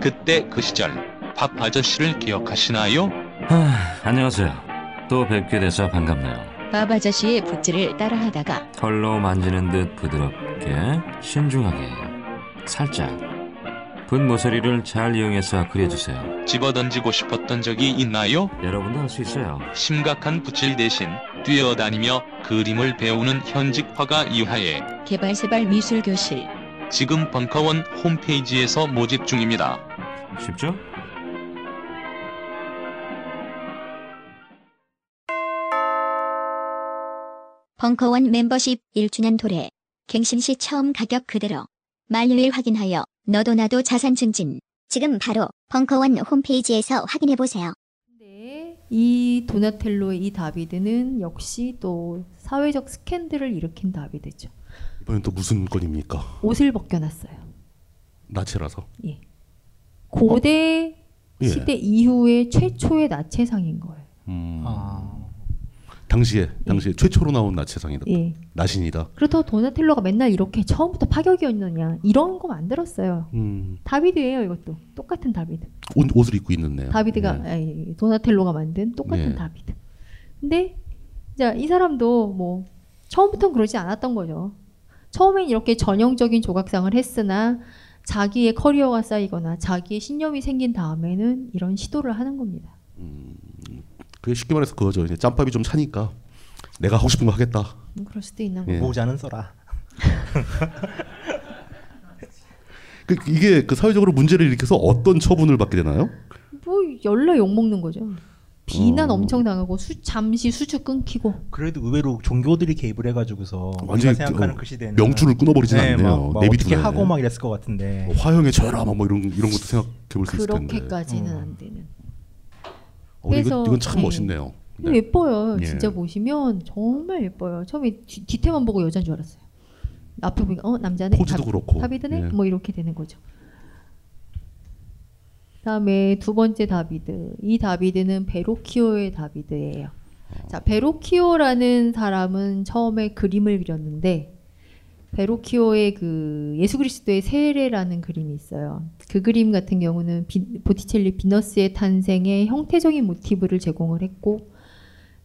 [SPEAKER 3] 그때 그 시절 밥 아저씨를 기억하시나요?
[SPEAKER 14] 아, 안녕하세요. 또 뵙게 돼서 반갑네요.
[SPEAKER 15] 밥 아저씨의 붓질을 따라하다가
[SPEAKER 14] 털로 만지는 듯 부드럽게 신중하게 살짝 붓 모서리를 잘 이용해서 그려주세요.
[SPEAKER 3] 집어던지고 싶었던 적이 있나요?
[SPEAKER 14] 여러분도 할 수 있어요.
[SPEAKER 3] 심각한 붓질 대신 뛰어다니며 그림을 배우는 현직 화가 이하에
[SPEAKER 15] 개발세발 미술교실
[SPEAKER 3] 지금 벙커원 홈페이지에서 모집 중입니다.
[SPEAKER 14] 쉽죠?
[SPEAKER 8] 벙커원 멤버십 1주년 도래. 갱신 시 처음 가격 그대로. 만료일 확인하여 너도 나도 자산 증진. 지금 바로 벙커원 홈페이지에서 확인해 보세요.
[SPEAKER 5] 이 도나텔로의 이 다비드는 역시 또 사회적 스캔들을 일으킨 다비드죠.
[SPEAKER 4] 이번엔 또 무슨 건입니까?
[SPEAKER 5] 옷을 벗겨놨어요.
[SPEAKER 4] 나치라서.
[SPEAKER 5] 예. 고대
[SPEAKER 4] 예.
[SPEAKER 5] 시대 이후의 최초의 나체상인 거예요.
[SPEAKER 4] 음. 당시에 당시에 최초로 나온 나체상이다.
[SPEAKER 5] 예.
[SPEAKER 4] 나신이다.
[SPEAKER 5] 그렇다고 도나텔로가 맨날 이렇게 처음부터 파격이었느냐 이런 거 만들었어요.
[SPEAKER 4] 음.
[SPEAKER 5] 다비드예요 이것도 똑같은 다비드.
[SPEAKER 4] 옷, 옷을 입고 있는네요.
[SPEAKER 5] 다비드가
[SPEAKER 4] 예.
[SPEAKER 5] 아니, 도나텔로가 만든 똑같은
[SPEAKER 4] 네.
[SPEAKER 5] 다비드. 근데 자, 이 사람도 뭐 처음부터 그러지 않았던 거죠. 처음엔 이렇게 전형적인 조각상을 했으나 자기의 커리어가 쌓이거나 자기의 신념이 생긴 다음에는 이런 시도를 하는 겁니다.
[SPEAKER 4] 그게 쉽게 말해서 그거죠. 이제 짬밥이 좀 차니까 내가 하고 싶은 거 하겠다.
[SPEAKER 5] 음, 그럴 수도 있나
[SPEAKER 4] 예.
[SPEAKER 5] 보
[SPEAKER 6] 모자는 써라. [laughs]
[SPEAKER 4] 그, 이게 그 사회적으로 문제를 일으켜서 어떤 처분을 받게 되나요?
[SPEAKER 5] 뭐 열나 욕 먹는 거죠. 비난
[SPEAKER 4] 어.
[SPEAKER 5] 엄청 당하고 수, 잠시 수주 끊기고
[SPEAKER 6] 그래도 의외로 종교들이 개입을 해가지고서 우리가
[SPEAKER 4] 완전히
[SPEAKER 6] 생각하는
[SPEAKER 4] 어,
[SPEAKER 6] 그 시대는
[SPEAKER 4] 명줄을 끊어버리진
[SPEAKER 6] 네,
[SPEAKER 4] 않네요.
[SPEAKER 6] 막, 막 어떻게. 하고 막 이랬을 것 같은데
[SPEAKER 4] 뭐 화형에 쳐라 막뭐 이런 이런 것도 생각해 볼 수 있을 텐데.
[SPEAKER 5] 그렇게까지는 안 되는.
[SPEAKER 4] 어, 이건,
[SPEAKER 5] 그래서,
[SPEAKER 4] 이건 참
[SPEAKER 5] 네.
[SPEAKER 4] 멋있네요.
[SPEAKER 5] 근데 예뻐요.
[SPEAKER 4] 예.
[SPEAKER 5] 진짜 보시면 정말 예뻐요. 처음에 뒤, 뒤태만 보고 여자인 줄 알았어요. 앞에 보니까 어 남자네.
[SPEAKER 4] 포즈도 그렇고.
[SPEAKER 5] 다비드네.
[SPEAKER 4] 예.
[SPEAKER 5] 뭐 이렇게 되는 거죠. 다음에 두 번째 다비드. 이 다비드는 베로키오의 다비드예요. 자, 베로키오라는 사람은 처음에 그림을 그렸는데 베로키오의 그 예수 그리스도의 세례라는 그림이 있어요. 그 그림 같은 경우는 비- 보티첼리 비너스의 탄생에 형태적인 모티브를 제공을 했고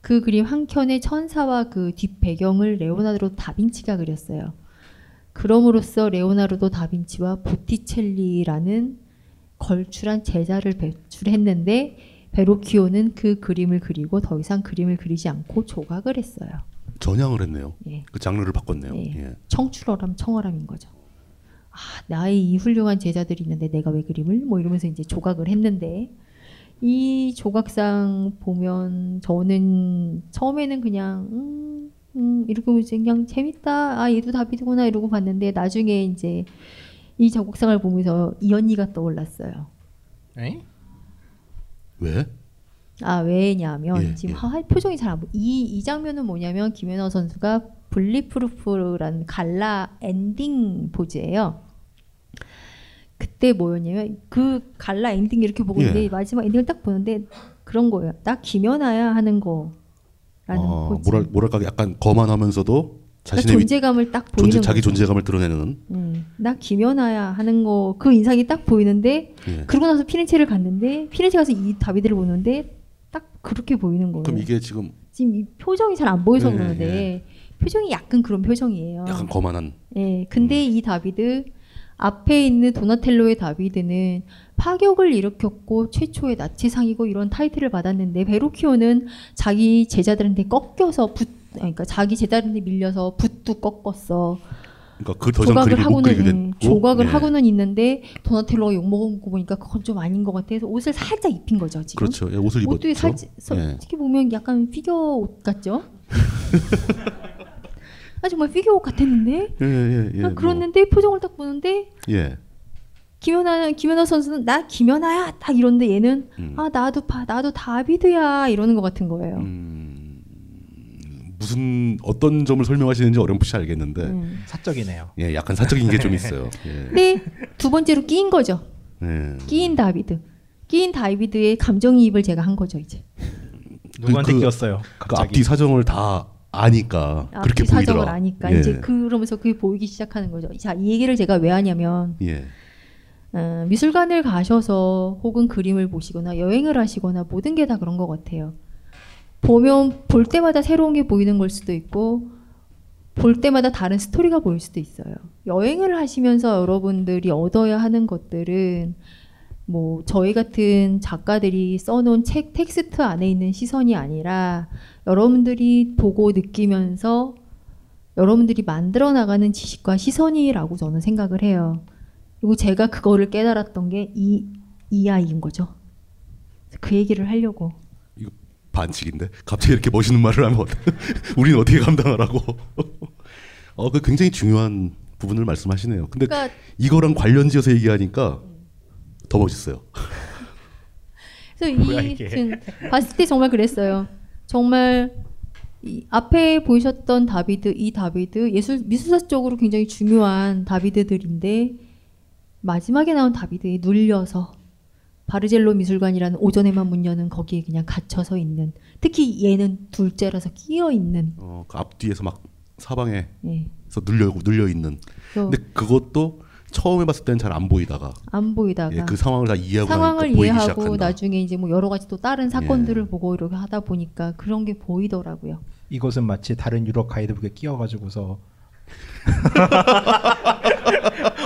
[SPEAKER 5] 그 그림 한 켠의 천사와 그 뒷 배경을 레오나르도 다빈치가 그렸어요. 그럼으로써 레오나르도 다빈치와 보티첼리라는 걸출한 제자를 배출했는데 베로키오는 그 그림을 그리고 더 이상 그림을 그리지 않고 조각을 했어요.
[SPEAKER 4] 전향을 했네요.
[SPEAKER 5] 예.
[SPEAKER 4] 그 장르를 바꿨네요.
[SPEAKER 5] 예.
[SPEAKER 4] 예.
[SPEAKER 5] 청출어람 청어람인 거죠. 아, 나의 이 훌륭한 제자들이 있는데 내가 왜 그림을 뭐 이러면서 이제 조각을 했는데 이 조각상 보면 저는 처음에는 그냥 음, 음 이렇게 보면서 그냥 재밌다. 아 얘도 다비드구나 이러고 봤는데 나중에 이제 이 조각상을 보면서 이 언니가 떠올랐어요.
[SPEAKER 6] 에?
[SPEAKER 4] 왜?
[SPEAKER 5] 아 왜냐면
[SPEAKER 4] 예,
[SPEAKER 5] 지금
[SPEAKER 4] 예.
[SPEAKER 5] 하- 표정이 잘 안 보이. 이, 이 장면은 뭐냐면 김연아 선수가 Bulletproof라는 갈라 엔딩 포즈예요. 그때 뭐였냐면 그 갈라 엔딩 이렇게 보고 있는데
[SPEAKER 4] 예.
[SPEAKER 5] 마지막 엔딩을 딱 보는데 그런 거예요. 나 김연아야 하는 거라는
[SPEAKER 4] 아,
[SPEAKER 5] 포즈.
[SPEAKER 4] 뭐랄 뭐랄까 약간 거만하면서도
[SPEAKER 5] 그러니까
[SPEAKER 4] 자신의 위-
[SPEAKER 5] 존재감을 딱 보이는
[SPEAKER 4] 존재 자기. 존재감을 드러내는
[SPEAKER 5] 음, 나 김연아야 하는 거 그 인상이 딱 보이는데
[SPEAKER 4] 예.
[SPEAKER 5] 그러고 나서 피렌체를 갔는데 피렌체 가서 이 다비드를 보는데 딱 그렇게 보이는 거예요.
[SPEAKER 4] 그럼 이게 지금
[SPEAKER 5] 지금 이 표정이 잘 안 보여서
[SPEAKER 4] 예,
[SPEAKER 5] 그러는데 표정이 약간 그런 표정이에요.
[SPEAKER 4] 약간 거만한
[SPEAKER 5] 예, 근데 이 다비드 앞에 있는 도나텔로의 다비드는 파격을 일으켰고 최초의 나치상이고 이런 타이틀을 받았는데 베로키오는 자기 제자들한테 꺾여서 붓 그러니까 자기 제자들한테 밀려서 붓도 꺾었어.
[SPEAKER 4] 그러니까 그 더 이상 그림을 못 그리게
[SPEAKER 5] 하고는
[SPEAKER 4] 됐고
[SPEAKER 5] 예, 조각을
[SPEAKER 4] 예.
[SPEAKER 5] 하고는 있는데 도나텔로가 욕 먹은 거 보니까 그건 좀 아닌 것 같아서 옷을 살짝 입힌 거죠 지금.
[SPEAKER 4] 그렇죠. 예, 옷을 입었죠.
[SPEAKER 5] 살짝
[SPEAKER 4] 예.
[SPEAKER 5] 솔직히 보면 약간 피겨 옷 같죠. [laughs] 아 정말 피규어 같았는데.
[SPEAKER 4] 예, 예, 예.
[SPEAKER 5] 아,
[SPEAKER 4] 뭐,
[SPEAKER 5] 그랬는데 표정을 딱 보는데
[SPEAKER 4] 예.
[SPEAKER 5] 김연아 김연아 선수는 나 김연아야 딱 이런데 얘는
[SPEAKER 4] 음.
[SPEAKER 5] 아 나도 봐 나도 다비드야 이러는 것 같은 거예요.
[SPEAKER 4] 음. 무슨 어떤 점을 설명하시는지 어렴풋이 알겠는데
[SPEAKER 5] 음.
[SPEAKER 6] 사적이네요.
[SPEAKER 4] 예, 약간 사적인 게 좀 있어요. [laughs] 예.
[SPEAKER 5] 근데 두 번째로 끼인 거죠.
[SPEAKER 4] 예.
[SPEAKER 5] 끼인 다비드. 끼인 다비드의 감정이입을 제가 한 거죠 이제.
[SPEAKER 6] 누구한테
[SPEAKER 4] 그-
[SPEAKER 6] 끼었어요?
[SPEAKER 4] 그
[SPEAKER 6] 갑자기.
[SPEAKER 4] 앞뒤 사정을 다 아니까 그렇게
[SPEAKER 5] 앞뒤 사정을
[SPEAKER 4] 보이더라.
[SPEAKER 5] 아니까
[SPEAKER 4] 예.
[SPEAKER 5] 이제 그러면서 그게 보이기 시작하는 거죠. 자, 이 얘기를 제가 왜 하냐면
[SPEAKER 4] 예.
[SPEAKER 5] 어, 미술관을 가셔서 혹은 그림을 보시거나 여행을 하시거나 모든 게 다 그런 것 같아요. 보면 볼 때마다 새로운 게 보이는 걸 수도 있고 볼 때마다 다른 스토리가 보일 수도 있어요. 여행을 하시면서 여러분들이 얻어야 하는 것들은 뭐 저희 같은 작가들이 써놓은 책 텍스트 안에 있는 시선이 아니라 여러분들이 보고 느끼면서 여러분들이 만들어 나가는 지식과 시선이라고 저는 생각을 해요. 그리고 제가 그거를 깨달았던 게 이 이 아이인 거죠. 그 얘기를 하려고.
[SPEAKER 4] 반칙인데 갑자기 이렇게 멋있는 말을 하면 [laughs] 우리는 어떻게 감당하라고? [laughs] 어, 그 굉장히 중요한 부분을 말씀하시네요. 근데
[SPEAKER 5] 그러니까-
[SPEAKER 4] 이거랑 관련지어서 얘기하니까 더 멋있어요.
[SPEAKER 5] 그래서 [laughs] 이. 지금 봤을 때 정말 그랬어요. 정말 이 앞에 보이셨던 다비드, 이 다비드 예술 미술사적으로 굉장히 중요한 다비드들인데 마지막에 나온 다비드에 눌려서 바르젤로 미술관이라는 오전에만 문 여는 거기에 그냥 갇혀서 있는 특히 얘는 둘째라서 끼어 있는
[SPEAKER 4] 어, 그 앞뒤에서 막 사방에서
[SPEAKER 5] 예.
[SPEAKER 4] 눌려 눌려 있는. 근데 그것도 처음에 봤을 때는 잘 안 보이다가
[SPEAKER 5] 안 보이다가
[SPEAKER 4] 예, 그 상황을 다 이해하고
[SPEAKER 5] 상황을 이해하고
[SPEAKER 4] 시작한다. 예.
[SPEAKER 5] 나중에 이제 뭐 여러 가지 또 다른 사건들을 보고 이렇게 하다 보니까 그런 게 보이더라고요.
[SPEAKER 6] 이것은 마치 다른 유럽 가이드북에 끼어가지고서 [laughs]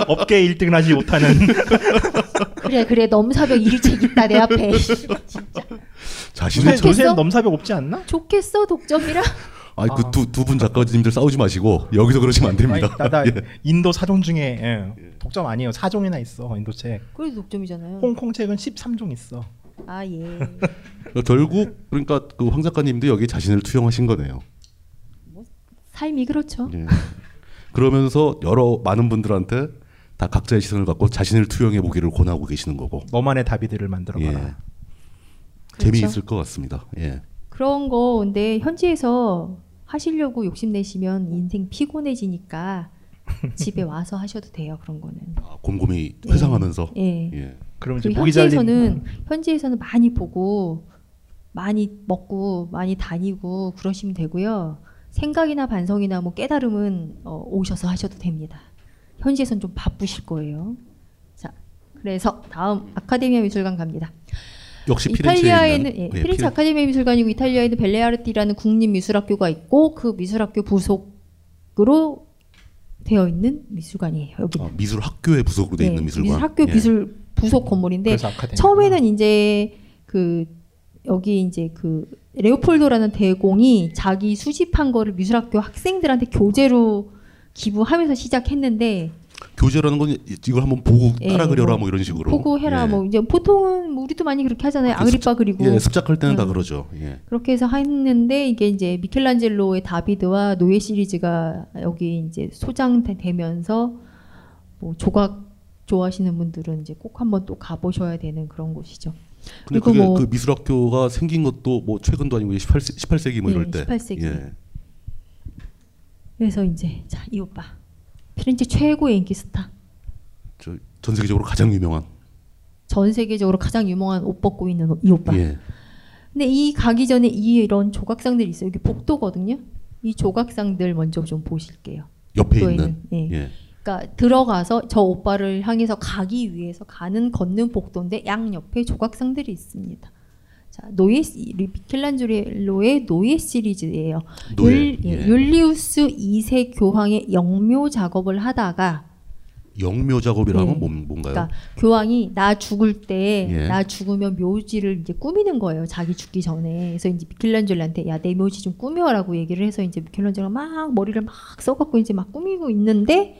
[SPEAKER 6] 업계 1등을 하지 못하는 [laughs]
[SPEAKER 5] 그래 그래 넘사벽 1책 있다 내 앞에 [laughs]
[SPEAKER 4] 자신의
[SPEAKER 6] 요새, 넘사벽 없지 않나?
[SPEAKER 5] 좋겠어 독점이라
[SPEAKER 4] 아니 그두 두 분 작가님들 싸우지 마시고 여기서 그러시면 안 됩니다.
[SPEAKER 6] 나, 나 [laughs]
[SPEAKER 4] 예.
[SPEAKER 6] 인도 사종 중에 예, 독점 아니에요. 사종이나 있어 인도 책.
[SPEAKER 5] 그래도 독점이잖아요.
[SPEAKER 6] 홍콩 책은 13종 있어.
[SPEAKER 5] 아 예.
[SPEAKER 4] 결국 그러니까 그 황 작가님도 여기 자신을 투영하신 거네요.
[SPEAKER 5] 삶이 그렇죠.
[SPEAKER 4] 예. 그러면서 여러 많은 분들한테 다 각자의 시선을 갖고 자신을 투영해 보기를 권하고 계시는 거고.
[SPEAKER 6] 너만의 다비드를 만들어봐라.
[SPEAKER 4] 예.
[SPEAKER 5] 그렇죠.
[SPEAKER 4] 재미있을 것 같습니다. 예.
[SPEAKER 5] 그런 거 근데 현지에서 하시려고 욕심내시면 인생 피곤해지니까 집에 와서 하셔도 돼요 그런 거는.
[SPEAKER 4] 곰곰이 회상하면서.
[SPEAKER 5] 예.
[SPEAKER 4] 예.
[SPEAKER 6] 그럼 이제
[SPEAKER 5] 현지에서는 현지에서는 많이 보고 많이 먹고 많이 다니고 그러시면 되고요. 생각이나 반성이나 뭐 깨달음은 어, 오셔서 하셔도 됩니다. 현지에서는 좀 바쁘실 거예요. 자, 그래서 다음 아카데미아 미술관 갑니다.
[SPEAKER 4] 역시
[SPEAKER 5] 이탈리아에는
[SPEAKER 4] 있는-
[SPEAKER 5] 예,
[SPEAKER 4] 예,
[SPEAKER 5] 피렌체
[SPEAKER 4] 피렌-
[SPEAKER 5] 아카데미아 미술관이고 이탈리아에는 벨레아르티라는 국립 미술학교가 있고 그 미술학교 부속으로 되어 있는 미술관이에요. 여기
[SPEAKER 4] 아, 미술 학교에 부속으로 돼 있는 미술관.
[SPEAKER 5] 미술학교
[SPEAKER 4] 예.
[SPEAKER 5] 미술 부속 건물인데. 처음에는 이제 그 여기 이제 그 레오폴도라는 대공이 자기 수집한 거를 미술학교 학생들한테 교재로 기부하면서 시작했는데
[SPEAKER 4] 교재라는 건 이걸 한번 보고
[SPEAKER 5] 예,
[SPEAKER 4] 따라 그려라 뭐뭐 이런 식으로.
[SPEAKER 5] 보고 해라
[SPEAKER 4] 예.
[SPEAKER 5] 뭐 이제 보통은 뭐 우리도 많이 그렇게 하잖아요. 아그리파 그리고
[SPEAKER 4] 예, 습작할 때는 다
[SPEAKER 5] 음.
[SPEAKER 4] 그러죠. 예.
[SPEAKER 5] 그렇게 해서 했는데 이게 이제 미켈란젤로의 다비드와 노예 시리즈가 여기 이제 소장되면서 뭐 조각 좋아하시는 분들은 이제 꼭 한번 또 가보셔야 되는 그런 곳이죠.
[SPEAKER 4] 근데 그게
[SPEAKER 5] 뭐
[SPEAKER 4] 그 미술학교가 생긴 것도 뭐 최근도 아니고 18세, 18세기 뭐 이럴
[SPEAKER 5] 예,
[SPEAKER 4] 때.
[SPEAKER 5] 18세기.
[SPEAKER 4] 예.
[SPEAKER 5] 그래서 이제 자 이 오빠 피렌체 최고의 인기 스타
[SPEAKER 4] 저 전 세계적으로 가장 유명한.
[SPEAKER 5] 전 세계적으로 가장 유명한 옷 벗고 있는 이 오빠.
[SPEAKER 4] 예.
[SPEAKER 5] 근데 이 가기 전에 이 이런 조각상들이 있어요. 여기 복도거든요. 이 조각상들 먼저 좀 보실게요.
[SPEAKER 4] 옆에
[SPEAKER 5] 복도에
[SPEAKER 4] 있는.
[SPEAKER 5] 예.
[SPEAKER 4] 예.
[SPEAKER 5] 그러니까 들어가서 저 오빠를 향해서 가기 위해서 가는 걷는 복도인데 양 옆에 조각상들이 있습니다. 자, 노예 시- 미켈란젤로의 노예 시리즈예요.
[SPEAKER 4] 노예,
[SPEAKER 5] 율, 예,
[SPEAKER 4] 예.
[SPEAKER 5] 율리우스 2세 교황의 영묘 작업을 하다가
[SPEAKER 4] 영묘 작업이라는
[SPEAKER 5] 예.
[SPEAKER 4] 건 뭔- 뭔가요?
[SPEAKER 5] 그러니까 교황이 나 죽을 때
[SPEAKER 4] 예.
[SPEAKER 5] 나 죽으면 묘지를 이제 꾸미는 거예요. 자기 죽기 전에. 그래서 이제 미켈란젤로한테 야 내 묘지 좀 꾸며라고 얘기를 해서 이제 미켈란젤로가 막 머리를 막 써갖고 이제 막 꾸미고 있는데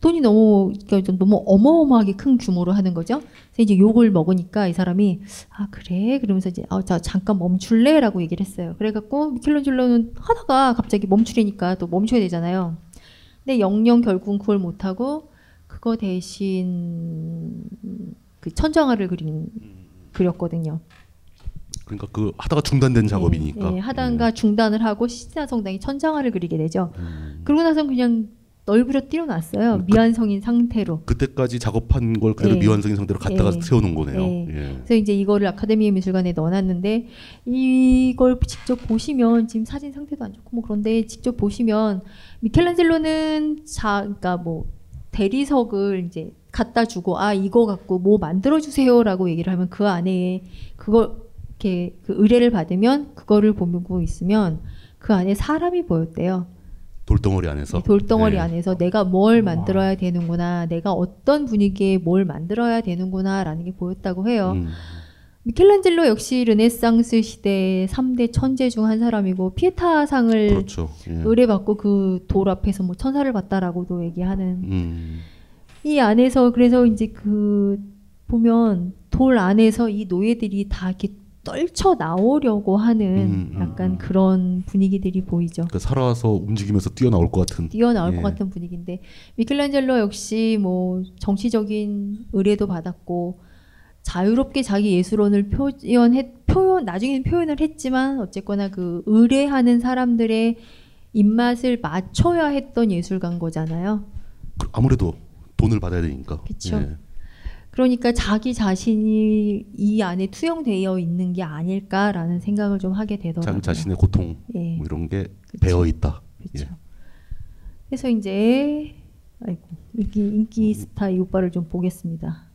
[SPEAKER 5] 돈이 너무 그러니까 좀 너무 어마어마하게 큰 규모로 하는 거죠. 그래서 이제 욕을 먹으니까 이 사람이 아 그래 그러면서 이제 아, 자 잠깐 멈출래라고 얘기를 했어요. 그래갖고 미켈란젤로는 하다가 갑자기 멈추려니까 또 멈춰야 되잖아요. 근데 영영 결국은 그걸 못 하고 그거 대신 그 천정화를 그린 그렸거든요.
[SPEAKER 4] 그러니까 그 하다가 중단된 작업이니까.
[SPEAKER 5] 네, 하다가 중단을 하고 시사 성당이 천장화를 그리게 되죠. 그러고 나서 그냥 널브러 띄워놨어요. 미완성인 상태로.
[SPEAKER 4] 그때까지 작업한 걸 그대로
[SPEAKER 5] 예.
[SPEAKER 4] 미완성인 상태로 갖다가
[SPEAKER 5] 예.
[SPEAKER 4] 세워놓은 거네요.
[SPEAKER 5] 예.
[SPEAKER 4] 예.
[SPEAKER 5] 그래서 이제 이거를 아카데미 미술관에 넣어놨는데 이걸 직접 보시면 지금 사진 상태도 안 좋고 뭐 그런데 직접 보시면 미켈란젤로는 자, 그러니까 뭐 대리석을 이제 갖다 주고 아 이거 갖고 뭐 만들어 주세요라고 얘기를 하면 그 안에 그걸 이렇게 그 의뢰를 받으면 그거를 보고 있으면 그 안에 사람이 보였대요.
[SPEAKER 4] 돌덩어리 안에서.
[SPEAKER 5] 돌덩어리
[SPEAKER 4] 예.
[SPEAKER 5] 안에서 내가 뭘 만들어야 되는구나, 내가 어떤 분위기에 뭘 만들어야 되는구나라는 게 보였다고 해요.
[SPEAKER 4] 음.
[SPEAKER 5] 미켈란젤로 역시 르네상스 시대 3대 천재 중 한 사람이고 피에타상을
[SPEAKER 4] 그렇죠. 예.
[SPEAKER 5] 의뢰받고 그 돌 앞에서 뭐 천사를 봤다라고도 얘기하는
[SPEAKER 4] 음.
[SPEAKER 5] 이 안에서 그래서 이제 그 보면 돌 안에서 이 노예들이 다 이렇게 떨쳐 나오려고 하는
[SPEAKER 4] 음,
[SPEAKER 5] 약간 그런 분위기들이 보이죠.
[SPEAKER 4] 그러니까 살아서 움직이면서 뛰어나올 것 같은.
[SPEAKER 5] 뛰어나올
[SPEAKER 4] 예.
[SPEAKER 5] 것 같은 분위기인데 미켈란젤로 역시 뭐 정치적인 의뢰도 받았고 자유롭게 자기 예술원을 표현했 표현 나중에는 표현을 했지만 어쨌거나 그 의뢰하는 사람들의 입맛을 맞춰야 했던 예술가인 거잖아요.
[SPEAKER 4] 그 아무래도 돈을 받아야 되니까. 예.
[SPEAKER 5] 그러니까 자기 자신이 이 안에 투영되어 있는 게 아닐까라는 생각을 좀 하게 되더라고요.
[SPEAKER 4] 자기 자신의 고통
[SPEAKER 5] 예.
[SPEAKER 4] 뭐 이런 게 배어 있다. 예.
[SPEAKER 5] 그래서 이제 아이고 인기 인기 스타 이 오빠를 좀 보겠습니다.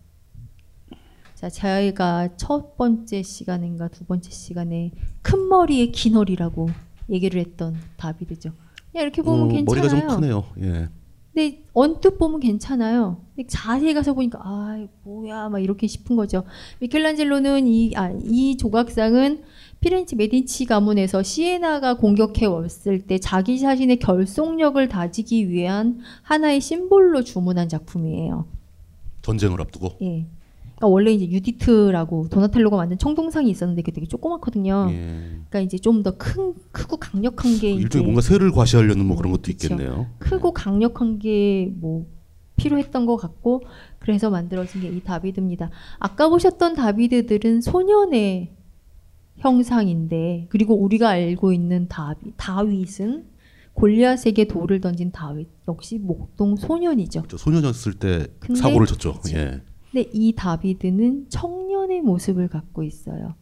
[SPEAKER 5] 자, 저희가 첫 번째 시간인가 두 번째 시간에 큰 머리에 긴 허리라고 얘기를 했던 다비드죠. 야, 이렇게 보면
[SPEAKER 4] 어,
[SPEAKER 5] 괜찮아요.
[SPEAKER 4] 머리가 좀 크네요. 예.
[SPEAKER 5] 근데 언뜻 보면 괜찮아요. 근데 자세히 가서 보니까 아 뭐야 막 이렇게 싶은 거죠. 미켈란젤로는 이아 이 조각상은 피렌체 메디치 가문에서 시에나가 공격해 왔을 때 자기 자신의 결속력을 다지기 위한 하나의 심볼로 주문한 작품이에요.
[SPEAKER 4] 전쟁을 앞두고.
[SPEAKER 5] 예. 그러니까 원래 이제 유디트라고 도나텔로가 만든 청동상이 있었는데 그게 되게 조그맣거든요.
[SPEAKER 4] 예.
[SPEAKER 5] 그러니까 이제 좀 더 큰 크고 강력한 게 이제
[SPEAKER 4] 일종의 뭔가 세를 과시하려는 뭐 그런 것도. 있겠네요.
[SPEAKER 5] 크고 강력한 게 뭐 필요했던 것 같고 그래서 만들어진 게 이 다비드입니다. 아까 보셨던 다비드들은 소년의 형상인데 그리고 우리가 알고 있는 다비, 다윗은 골리앗에게 돌을 던진 다윗 역시 목동 소년이죠.
[SPEAKER 4] 저 소년이었을 때 사고를 쳤죠.
[SPEAKER 5] 그쵸.
[SPEAKER 4] 예.
[SPEAKER 5] 근데 이 다비드는 청년의 모습을 갖고 있어요.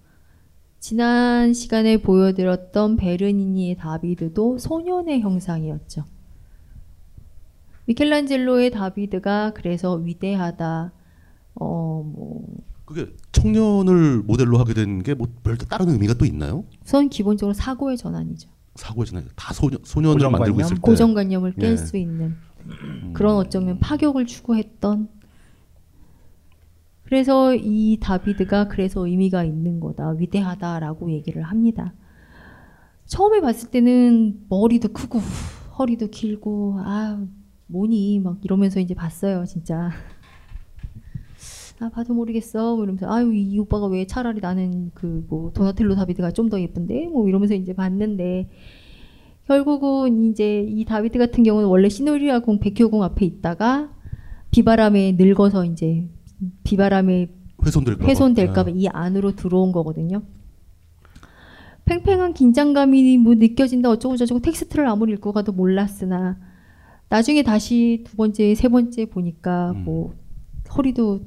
[SPEAKER 5] 지난 시간에 보여드렸던 베르니니의 다비드도 소년의 형상이었죠. 미켈란젤로의 다비드가 그래서 위대하다. 어, 뭐
[SPEAKER 4] 그게 청년을 모델로 하게 된 게 뭐 별도 다른 의미가 또 있나요?
[SPEAKER 5] 우선 기본적으로 사고의 전환이죠.
[SPEAKER 4] 사고의 전환 다 소년 소년을
[SPEAKER 6] 고정관념?
[SPEAKER 4] 만들고 있을 때
[SPEAKER 5] 고정관념을 깰
[SPEAKER 4] 예.
[SPEAKER 5] 수 있는 그런 어쩌면 파격을 추구했던 그래서 이 다비드가 그래서 의미가 있는 거다. 위대하다라고 얘기를 합니다. 처음에 봤을 때는 머리도 크고 허리도 길고 아 뭐니? 막 이러면서 이제 봤어요 진짜. 아 봐도 모르겠어. 뭐 이러면서 아유 이 오빠가 왜 차라리 나는 그 뭐 도나텔로 다비드가 좀 더 예쁜데? 뭐 이러면서 이제 봤는데 결국은 이제 이 다비드 같은 경우는 원래 시노리아 궁 백효궁 앞에 있다가 비바람에 늙어서 이제 비바람에
[SPEAKER 4] 훼손될까 봐.
[SPEAKER 5] 훼손될까 봐 이 안으로 들어온 거거든요. 팽팽한 긴장감이 뭐 느껴진다 어쩌고 저쩌고 텍스트를 아무리 읽고 가도 몰랐으나 나중에 다시 두 번째 세 번째 보니까 뭐 허리도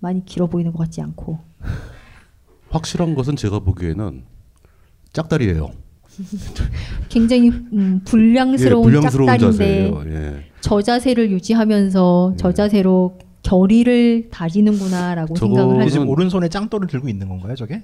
[SPEAKER 5] 많이 길어 보이는 것 같지 않고 [laughs]
[SPEAKER 4] 확실한 것은 제가 보기에는 짝다리예요. [laughs]
[SPEAKER 5] 굉장히 음, 불량스러운,
[SPEAKER 4] 예, 불량스러운
[SPEAKER 5] 짝다리인데.
[SPEAKER 4] 예.
[SPEAKER 5] 저 자세를 유지하면서 저 자세로 결의를 다지는구나라고 생각을 하죠.
[SPEAKER 6] 지금 오른손에 짱돌을 들고 있는 건가요, 저게?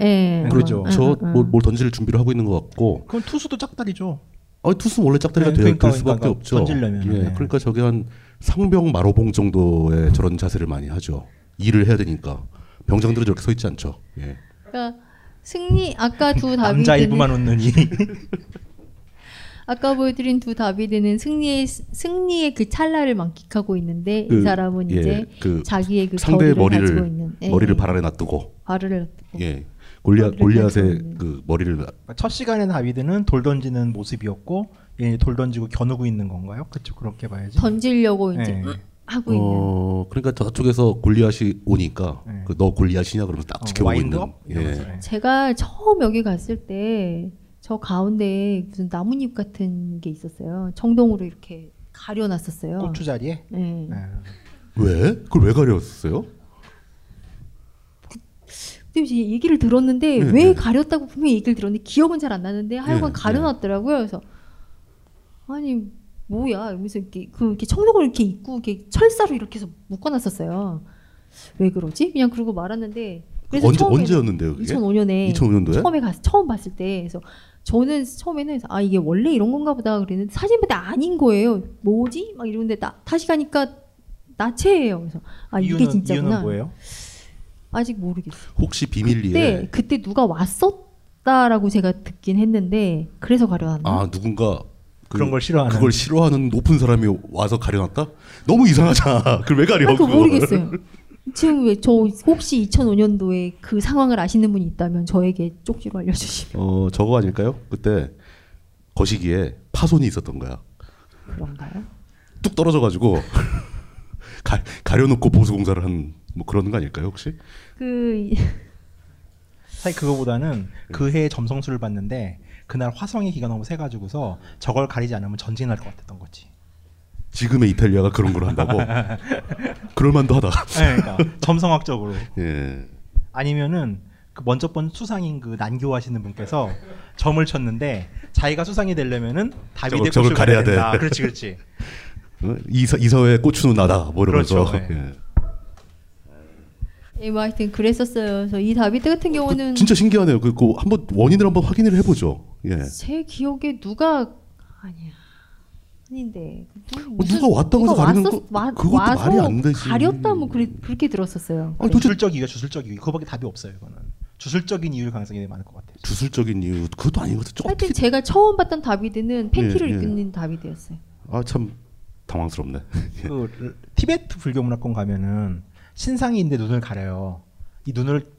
[SPEAKER 5] 예.
[SPEAKER 6] 그렇죠.
[SPEAKER 4] 저뭘 뭘 던질 준비를 하고 있는 것 같고.
[SPEAKER 6] 그럼 투수도 짝다리죠.
[SPEAKER 4] 아니 투수 원래 짝다리가
[SPEAKER 6] 네,
[SPEAKER 4] 될,
[SPEAKER 6] 그러니까,
[SPEAKER 4] 될 수밖에
[SPEAKER 6] 그러니까
[SPEAKER 4] 없죠.
[SPEAKER 6] 던지려면,
[SPEAKER 4] 예,
[SPEAKER 6] 네.
[SPEAKER 4] 그러니까 저게 한 상병 마로봉 정도의 저런 자세를 많이 하죠. 일을 해야 되니까 병장들은 저렇게 서 있지 않죠. 예.
[SPEAKER 5] 그러니까 승리 아까 두 다비드는 [laughs]
[SPEAKER 6] 남자 일부만 웃는 이. [laughs]
[SPEAKER 5] 아까 보여드린 두 다비드는 승리의 승리의 그 찰나를 만끽하고 있는데 이
[SPEAKER 4] 그,
[SPEAKER 5] 사람은
[SPEAKER 4] 예,
[SPEAKER 5] 이제
[SPEAKER 4] 그
[SPEAKER 5] 자기의 그
[SPEAKER 4] 상대의
[SPEAKER 5] 겨울을 가지고
[SPEAKER 4] 머리를
[SPEAKER 5] 있는 예,
[SPEAKER 4] 머리를
[SPEAKER 5] 예.
[SPEAKER 4] 발 아래 놔두고
[SPEAKER 5] 발을
[SPEAKER 4] 예 골리앗
[SPEAKER 5] 머리를
[SPEAKER 4] 골리앗의 그 머리를
[SPEAKER 6] 그러니까 첫 시간에 다비드는 돌 던지는 모습이었고 얘돌 던지고 겨누고 있는 건가요? 그렇죠 그렇게 봐야지.
[SPEAKER 5] 던지려고 이제
[SPEAKER 6] 네.
[SPEAKER 5] 음, 하고 있는
[SPEAKER 4] 어 그러니까 저쪽에서 골리앗이 오니까 그너 골리앗이냐 그러면서 딱 지켜보고 있는
[SPEAKER 6] 와인드업?
[SPEAKER 4] 예.
[SPEAKER 5] 제가 처음 여기 갔을 때 저 가운데 무슨 나뭇잎 같은 게 있었어요. 청동으로 이렇게 가려놨었어요.
[SPEAKER 6] 고추 자리에?
[SPEAKER 5] 네.
[SPEAKER 4] 왜 그걸 왜 가렸어요?
[SPEAKER 5] 근데 이제 얘기를 들었는데
[SPEAKER 4] 네,
[SPEAKER 5] 왜
[SPEAKER 4] 네.
[SPEAKER 5] 가렸다고 분명히 얘기를 들었는데 기억은 잘 안 나는데 하여간
[SPEAKER 4] 네,
[SPEAKER 5] 가려놨더라고요. 그래서 아니 뭐야 이러면서 이렇게 그 이렇게 청동을 이렇게 입고 이렇게 철사로 이렇게 해서 묶어놨었어요. 왜 그러지? 그냥 그러고 말았는데 그래서
[SPEAKER 4] 언제-
[SPEAKER 5] 처음에는
[SPEAKER 4] 언제였는데요, 그게?
[SPEAKER 5] 2005년에
[SPEAKER 4] 2005년도에?
[SPEAKER 5] 처음에 갔 처음 봤을 때 그래서 저는 처음에는 아 이게 원래 이런 건가 보다 그랬는데 사진 때 아닌 거예요. 뭐지? 막 이러는데 나, 다시 가니까 나체예요. 그래서 아 이게
[SPEAKER 6] 이유는-
[SPEAKER 5] 진짜구나.
[SPEAKER 6] 이유는 뭐예요?
[SPEAKER 5] 아직 모르겠어요.
[SPEAKER 4] 혹시 비밀리에
[SPEAKER 5] 그때 그때 누가 왔었다라고 제가 듣긴 했는데 그래서 가려놨나?
[SPEAKER 4] 아 누군가 그,
[SPEAKER 6] 그런 걸 싫어하는.
[SPEAKER 4] 그걸 싫어하는 높은 사람이 와서 가려놨다? 너무 이상하잖아. [laughs] 그걸 왜 가려?
[SPEAKER 5] 아, 그거
[SPEAKER 4] 그걸?
[SPEAKER 5] 모르겠어요. 지금 왜 저 혹시 2005년도에 그 상황을 아시는 분이 있다면 저에게 쪽지로 알려주시면
[SPEAKER 4] 어 저거 아닐까요? 그때 거시기에 파손이 있었던 거야.
[SPEAKER 5] 그런가요?
[SPEAKER 4] 뚝 떨어져가지고 [laughs] 가, 가려놓고 보수 공사를 한 뭐 그런 거 아닐까요 혹시?
[SPEAKER 5] 그
[SPEAKER 6] 사실 그거보다는 그 해에 점성술을 봤는데 그날 화성의 기가 너무 세가지고서 저걸 가리지 않으면 전쟁 날것 같았던 거지.
[SPEAKER 4] 지금의 이탈리아가 그런 걸 한다고? [laughs] 그럴만도 하다.
[SPEAKER 6] 네, 그러니까 점성학적으로.
[SPEAKER 4] 예.
[SPEAKER 6] 아니면은 그 먼저 본 수상인 그 난교 하시는 분께서 점을 쳤는데 자기가 수상이 되려면은 다비드
[SPEAKER 4] 저걸
[SPEAKER 6] 꽃을
[SPEAKER 4] 가려야
[SPEAKER 6] 된다.
[SPEAKER 4] 돼.
[SPEAKER 6] 그렇지, 그렇지. [laughs]
[SPEAKER 4] 어? 이사 이사회 고추는 나다. 뭐 이러면서.
[SPEAKER 6] 그렇죠, 네.
[SPEAKER 4] 예.
[SPEAKER 5] 예, 뭐 하여튼 그랬었어요. 그래서 이 다비드 같은 경우는
[SPEAKER 4] 진짜 신기하네요. 그, 그 한번 원인을 한번 확인을 해보죠. 예.
[SPEAKER 5] 제 기억에 누가 아니야 아닌데 누,
[SPEAKER 4] 어, 누가 왔다고 해서 가리는
[SPEAKER 5] 왔었-
[SPEAKER 4] 거-
[SPEAKER 5] 와,
[SPEAKER 4] 그것도 말이 안 되지.
[SPEAKER 5] 가렸다 뭐 그래, 그렇게 들었었어요.
[SPEAKER 6] 아니, 주술적 이유가 주술적 이유. 그거밖에 답이 없어요. 이거는 주술적인 이유일 가능성이 많을 것 같아요.
[SPEAKER 4] 주술적인 이유 그것도 아닌 것 같아.
[SPEAKER 5] 하여튼 제가 처음 봤던 다비드는 팬티를
[SPEAKER 4] 예, 예.
[SPEAKER 5] 입는 다비드였어요.
[SPEAKER 4] 아 참 당황스럽네. [laughs]
[SPEAKER 6] 그 르- 티베트 불교 문화권 가면은 신상이 있는데 눈을 가려요. 이 눈을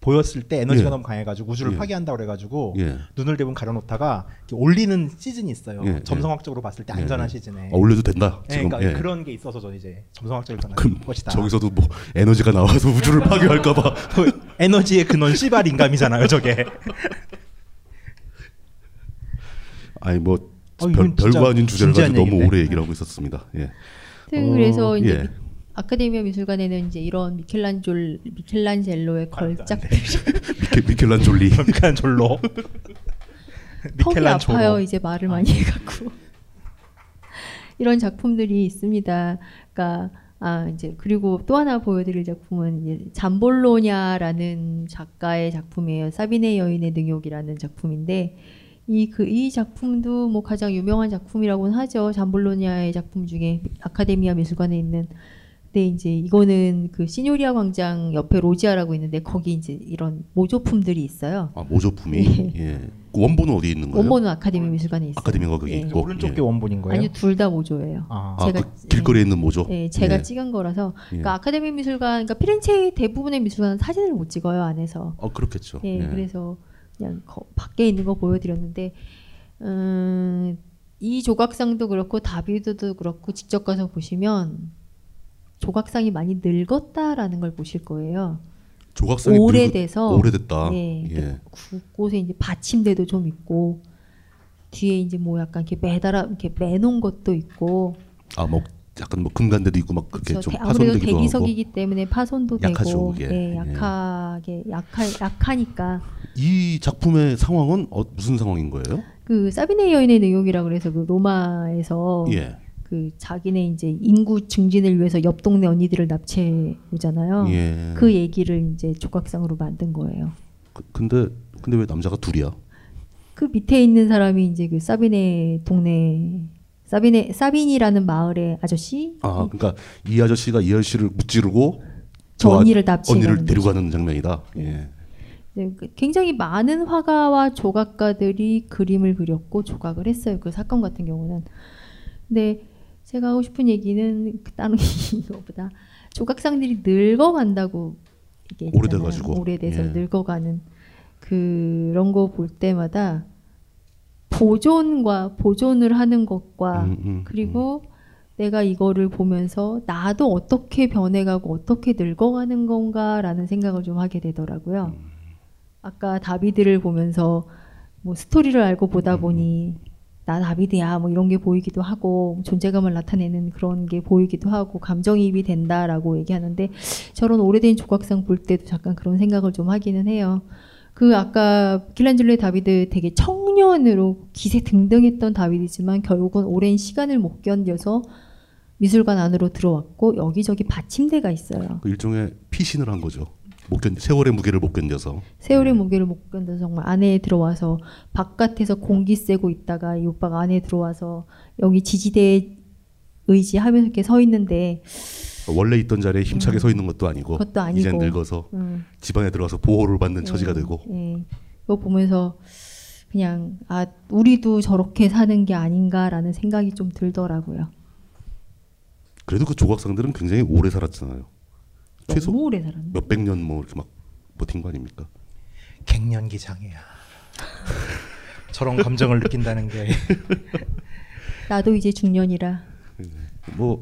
[SPEAKER 6] 보였을 때 에너지가
[SPEAKER 4] 예.
[SPEAKER 6] 너무 강해가지고 우주를
[SPEAKER 4] 예.
[SPEAKER 6] 파괴한다고 그래가지고
[SPEAKER 4] 예.
[SPEAKER 6] 눈을 대부분 가려놓다가 이렇게 올리는 시즌이 있어요.
[SPEAKER 4] 예, 예.
[SPEAKER 6] 점성학적으로 봤을 때
[SPEAKER 4] 예,
[SPEAKER 6] 안전한
[SPEAKER 4] 예.
[SPEAKER 6] 시즌에.
[SPEAKER 4] 아, 올려도 된다,
[SPEAKER 6] 예,
[SPEAKER 4] 지금.
[SPEAKER 6] 그러니까
[SPEAKER 4] 예.
[SPEAKER 6] 그런 게 있어서 저 이제 점성학적으로
[SPEAKER 4] 그럼
[SPEAKER 6] 것이다.
[SPEAKER 4] 저기서도 뭐 에너지가 나와서 우주를 파괴할까봐.
[SPEAKER 6] 그 에너지의 근원 씨발 인감이잖아요, 저게.
[SPEAKER 4] 아니 뭐
[SPEAKER 6] 어,
[SPEAKER 4] 별, 별거 아닌 주제를 가지고 너무
[SPEAKER 6] 얘기인데.
[SPEAKER 4] 오래 얘기를 하고 있었습니다. 예. 어,
[SPEAKER 5] 그래서 이제
[SPEAKER 4] 예.
[SPEAKER 5] 미- 아카데미아 미술관에는 이제 이런 미켈란졸 미켈란젤로의 걸작들 [laughs]
[SPEAKER 4] 미켈, 미켈란졸리. [laughs]
[SPEAKER 6] 미켈란졸로.
[SPEAKER 5] 턱이. 아파요. 이제 말을 많이 해갖고 이런 작품들이 있습니다. 그러니까 아 이제 그리고 또 하나 보여드릴 작품은 잠볼로냐라는 작가의 작품이에요. 사비네 여인의 능욕이라는 작품인데 이 그이 작품도 뭐 가장 유명한 작품이라고는 하죠. 잠볼로냐의 작품 중에 아카데미아 미술관에 있는. 근데 이제 이거는 그 시뇨리아 광장 옆에 로지아라고 있는데 거기 이제 이런 모조품들이 있어요.
[SPEAKER 4] 아 모조품이. 예. 그 원본은 어디 있는 거예요?
[SPEAKER 5] 원본은 아카데미 미술관에 있어요.
[SPEAKER 4] 아카데미가 거기
[SPEAKER 5] 예.
[SPEAKER 4] 있고.
[SPEAKER 6] 오른쪽
[SPEAKER 4] 예.
[SPEAKER 6] 게 원본인 거예요?
[SPEAKER 5] 아니요, 둘 다 모조예요.
[SPEAKER 6] 아.
[SPEAKER 4] 아, 그 길거리에 있는 모조?
[SPEAKER 5] 예, 제가
[SPEAKER 4] 예.
[SPEAKER 5] 찍은 거라서.
[SPEAKER 4] 예.
[SPEAKER 5] 그러니까 아카데미 미술관, 그러니까 피렌체 대부분의 미술관은 사진을 못 찍어요 안에서.
[SPEAKER 4] 어 그렇겠죠.
[SPEAKER 5] 예,
[SPEAKER 4] 예.
[SPEAKER 5] 그래서 그냥 거- 밖에 있는 거 보여드렸는데, 음, 이 조각상도 그렇고 다비드도 그렇고 직접 가서 보시면 조각상이 많이 늙었다라는 걸 보실 거예요.
[SPEAKER 4] 조각상이
[SPEAKER 5] 오래돼서
[SPEAKER 4] 늙었- 오래됐다.
[SPEAKER 5] 예, 이렇게
[SPEAKER 4] 예.
[SPEAKER 5] 곳곳에 이제 받침대도 좀 있고 뒤에 이제 뭐 약간 이렇게 매달아 이렇게 매놓은 것도 있고
[SPEAKER 4] 아 뭐 약간 뭐 금간대도 있고 막 그렇게
[SPEAKER 5] 그래서
[SPEAKER 4] 좀
[SPEAKER 5] 대- 아무래도 대기석이기
[SPEAKER 4] 하고.
[SPEAKER 5] 때문에 파손도
[SPEAKER 4] 약하죠,
[SPEAKER 5] 되고
[SPEAKER 4] 그게.
[SPEAKER 5] 예,
[SPEAKER 4] 예.
[SPEAKER 5] 약하게 약하 약하니까
[SPEAKER 4] 이 작품의 상황은 어, 무슨 상황인 거예요?
[SPEAKER 5] 그 사비네 여인의 능욕이라 그래서 그 로마에서
[SPEAKER 4] 예.
[SPEAKER 5] 그 자기네 이제 인구 증진을 위해서 옆 동네 언니들을 납치해 오잖아요.
[SPEAKER 4] 예.
[SPEAKER 5] 그 얘기를 이제 조각상으로 만든 거예요.
[SPEAKER 4] 그, 근데 근데 왜 남자가 둘이야?
[SPEAKER 5] 그 밑에 있는 사람이 이제 그 사비네 동네 사비네 사빈이라는 마을의 아저씨
[SPEAKER 4] 아 그러니까 이 아저씨가 이 아저씨를 무찌르고
[SPEAKER 5] 저
[SPEAKER 4] 아-
[SPEAKER 5] 언니를 납치해
[SPEAKER 4] 언니를
[SPEAKER 5] 가는
[SPEAKER 4] 데려가는 장면이다. 예.
[SPEAKER 5] 네, 그 굉장히 많은 화가와 조각가들이 그림을 그렸고 조각을 했어요. 그 사건 같은 경우는. 근데 제가 하고 싶은 얘기는 그 다른 [laughs] 이거보다 조각상들이 늙어간다고 얘기했잖아요.
[SPEAKER 4] 오래돼가지고.
[SPEAKER 5] 오래돼서
[SPEAKER 4] 예.
[SPEAKER 5] 늙어가는 그런 거 볼 때마다 보존과 보존을 하는 것과
[SPEAKER 4] 음, 음,
[SPEAKER 5] 그리고 내가 이거를 보면서 나도 어떻게 변해가고 어떻게 늙어가는 건가라는 생각을 좀 하게 되더라고요.
[SPEAKER 4] 음.
[SPEAKER 5] 아까 다비드를 보면서 뭐 스토리를 알고 보다 보니 나 다비드야 뭐 이런 게 보이기도 하고 존재감을 나타내는 그런 게 보이기도 하고 감정이입이 된다라고 얘기하는데 저런 오래된 조각상 볼 때도 잠깐 그런 생각을 좀 하기는 해요. 그 아까 미켈란젤로의 다비드 되게 청년으로 기세 등등했던 다비드지만 결국은 오랜 시간을 못 견뎌서 미술관 안으로 들어왔고 여기저기 받침대가 있어요.
[SPEAKER 4] 그 일종의 피신을 한 거죠. 못견 세월의 무게를 못 견뎌서.
[SPEAKER 5] 세월의 무게를 못 견뎌서 정말 안에 들어와서 바깥에서 공기 쐬고 있다가 이 오빠가 안에 들어와서 여기 지지대 의지하면서 이렇게 서 있는데
[SPEAKER 4] 원래 있던 자리에 힘차게 서 있는 것도 아니고,
[SPEAKER 5] 음. 그것도 아니고.
[SPEAKER 4] 이젠 늙어서
[SPEAKER 5] 음.
[SPEAKER 4] 집안에 들어가서 보호를 받는 처지가
[SPEAKER 5] 예,
[SPEAKER 4] 되고
[SPEAKER 5] 예. 그거 보면서 그냥 아 우리도 저렇게 사는 게 아닌가라는 생각이 좀 들더라고요.
[SPEAKER 4] 그래도 그 조각상들은 굉장히 오래 살았잖아요. 최소
[SPEAKER 5] 오래 살았네.
[SPEAKER 4] 몇백 년 뭐 이렇게 막 버틴 거 아닙니까?
[SPEAKER 6] 갱년기 장애야. [laughs] 저런 감정을 느낀다는 게 [laughs]
[SPEAKER 5] 나도 이제 중년이라
[SPEAKER 4] 뭐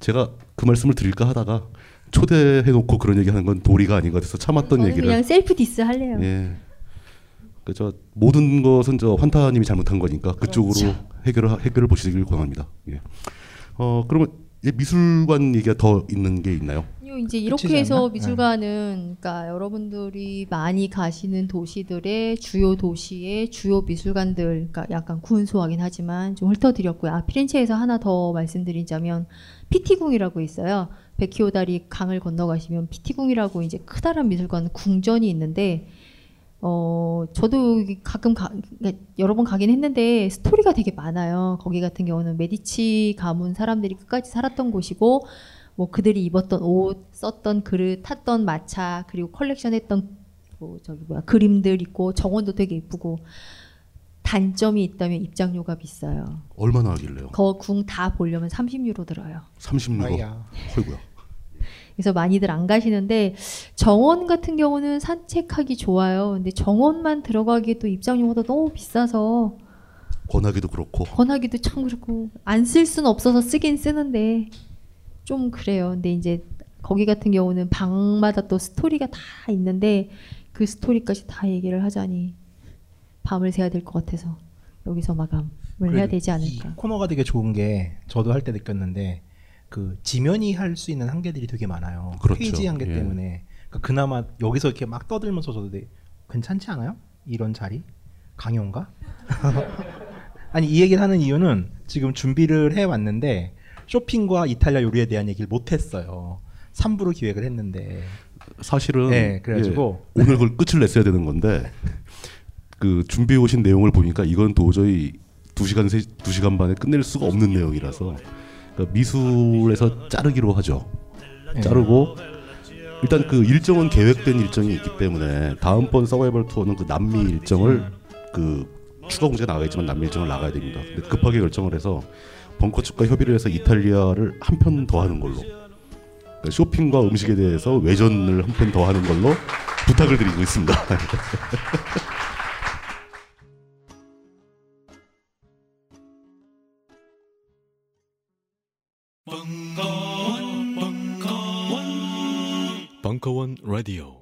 [SPEAKER 4] 제가 그 말씀을 드릴까 하다가 초대해놓고 그런 얘기하는 건 도리가 아닌 것 같아서 참았던
[SPEAKER 5] 저는
[SPEAKER 4] 얘기를
[SPEAKER 5] 그냥 셀프 디스 할래요.
[SPEAKER 4] 예. 그저 모든 것은 저 환타님이 잘못한 거니까 그쪽으로
[SPEAKER 5] 그렇죠.
[SPEAKER 4] 해결을 하- 해결을 보시길 권합니다. 예. 어 그러면 미술관 얘기가 더 있는 게 있나요?
[SPEAKER 5] 아니요, 이제 이렇게 해서
[SPEAKER 4] 않나?
[SPEAKER 5] 미술관은 그러니까 여러분들이 많이 가시는 도시들의 주요 도시의 주요 미술관들 그러니까 약간 군소하긴 하지만 좀 훑어드렸고요. 아 피렌체에서 하나 더 말씀드리자면 피티궁이라고 있어요. 베키오다리 강을 건너가시면 피티궁이라고 이제 크다란 미술관 궁전이 있는데 어 저도 가끔 가, 그러니까 여러 번 가긴 했는데 스토리가 되게 많아요. 거기 같은 경우는 메디치 가문 사람들이 끝까지 살았던 곳이고 뭐 그들이 입었던 옷, 썼던 그릇, 탔던 마차, 그리고 컬렉션했던 뭐 저기 뭐야 그림들 있고 정원도 되게 예쁘고 단점이 있다면 입장료가 비싸요.
[SPEAKER 4] 얼마나 하길래요?
[SPEAKER 5] 거궁 다 보려면 30유로 들어요.
[SPEAKER 4] 30유로.
[SPEAKER 6] 아이야.
[SPEAKER 4] 어이구야.
[SPEAKER 5] 그래서 많이들 안 가시는데 정원 같은 경우는 산책하기 좋아요. 근데 정원만 들어가기에도 입장료가 너무 비싸서
[SPEAKER 4] 권하기도 그렇고
[SPEAKER 5] 권하기도 참 그렇고 안 쓸 수는 없어서 쓰긴 쓰는데 좀 그래요. 근데 이제 거기 같은 경우는 방마다 또 스토리가 다 있는데 그 스토리까지 다 얘기를 하자니 밤을 새야 될 것 같아서 여기서 마감을 해야
[SPEAKER 6] 그래도
[SPEAKER 5] 되지
[SPEAKER 6] 이
[SPEAKER 5] 않을까.
[SPEAKER 6] 코너가 되게 좋은 게 저도 할 때 느꼈는데 그 지면이 할 수 있는 한계들이 되게 많아요.
[SPEAKER 4] 그렇죠.
[SPEAKER 6] 페이지 한계
[SPEAKER 4] 예.
[SPEAKER 6] 때문에 그러니까 그나마 여기서 이렇게 막 떠들면서 저도 되게 괜찮지 않아요? 이런 자리 강연가? [laughs] 아니 이 얘기를 하는 이유는 지금 준비를 해 왔는데 쇼핑과 이탈리아 요리에 대한 얘기를 못 했어요. 3부로 기획을 했는데
[SPEAKER 4] 사실은
[SPEAKER 6] 네, 그래가지고
[SPEAKER 4] 예, 오늘 그걸 끝을 냈어야 되는 건데 그 준비해 오신 내용을 보니까 이건 도저히 두 시간 두 시간 반에 끝낼 수가 없는 내용이라서 그러니까 미술에서 자르기로 하죠.
[SPEAKER 6] 네.
[SPEAKER 4] 자르고 일단 그 일정은 계획된 일정이 있기 때문에 다음번 서바이벌 투어는 그 남미 일정을 그 추가 공지가 나가겠지만 남미 일정을 나가야 됩니다. 근데 급하게 결정을 해서 벙커 측과 협의를 해서 이탈리아를 한 편 더 하는 걸로 그러니까 쇼핑과 음식에 대해서 외전을 한 편 더 하는 걸로 부탁을 드리고 있습니다. [laughs]
[SPEAKER 16] 벙커원, 벙커원, 벙커원 라디오.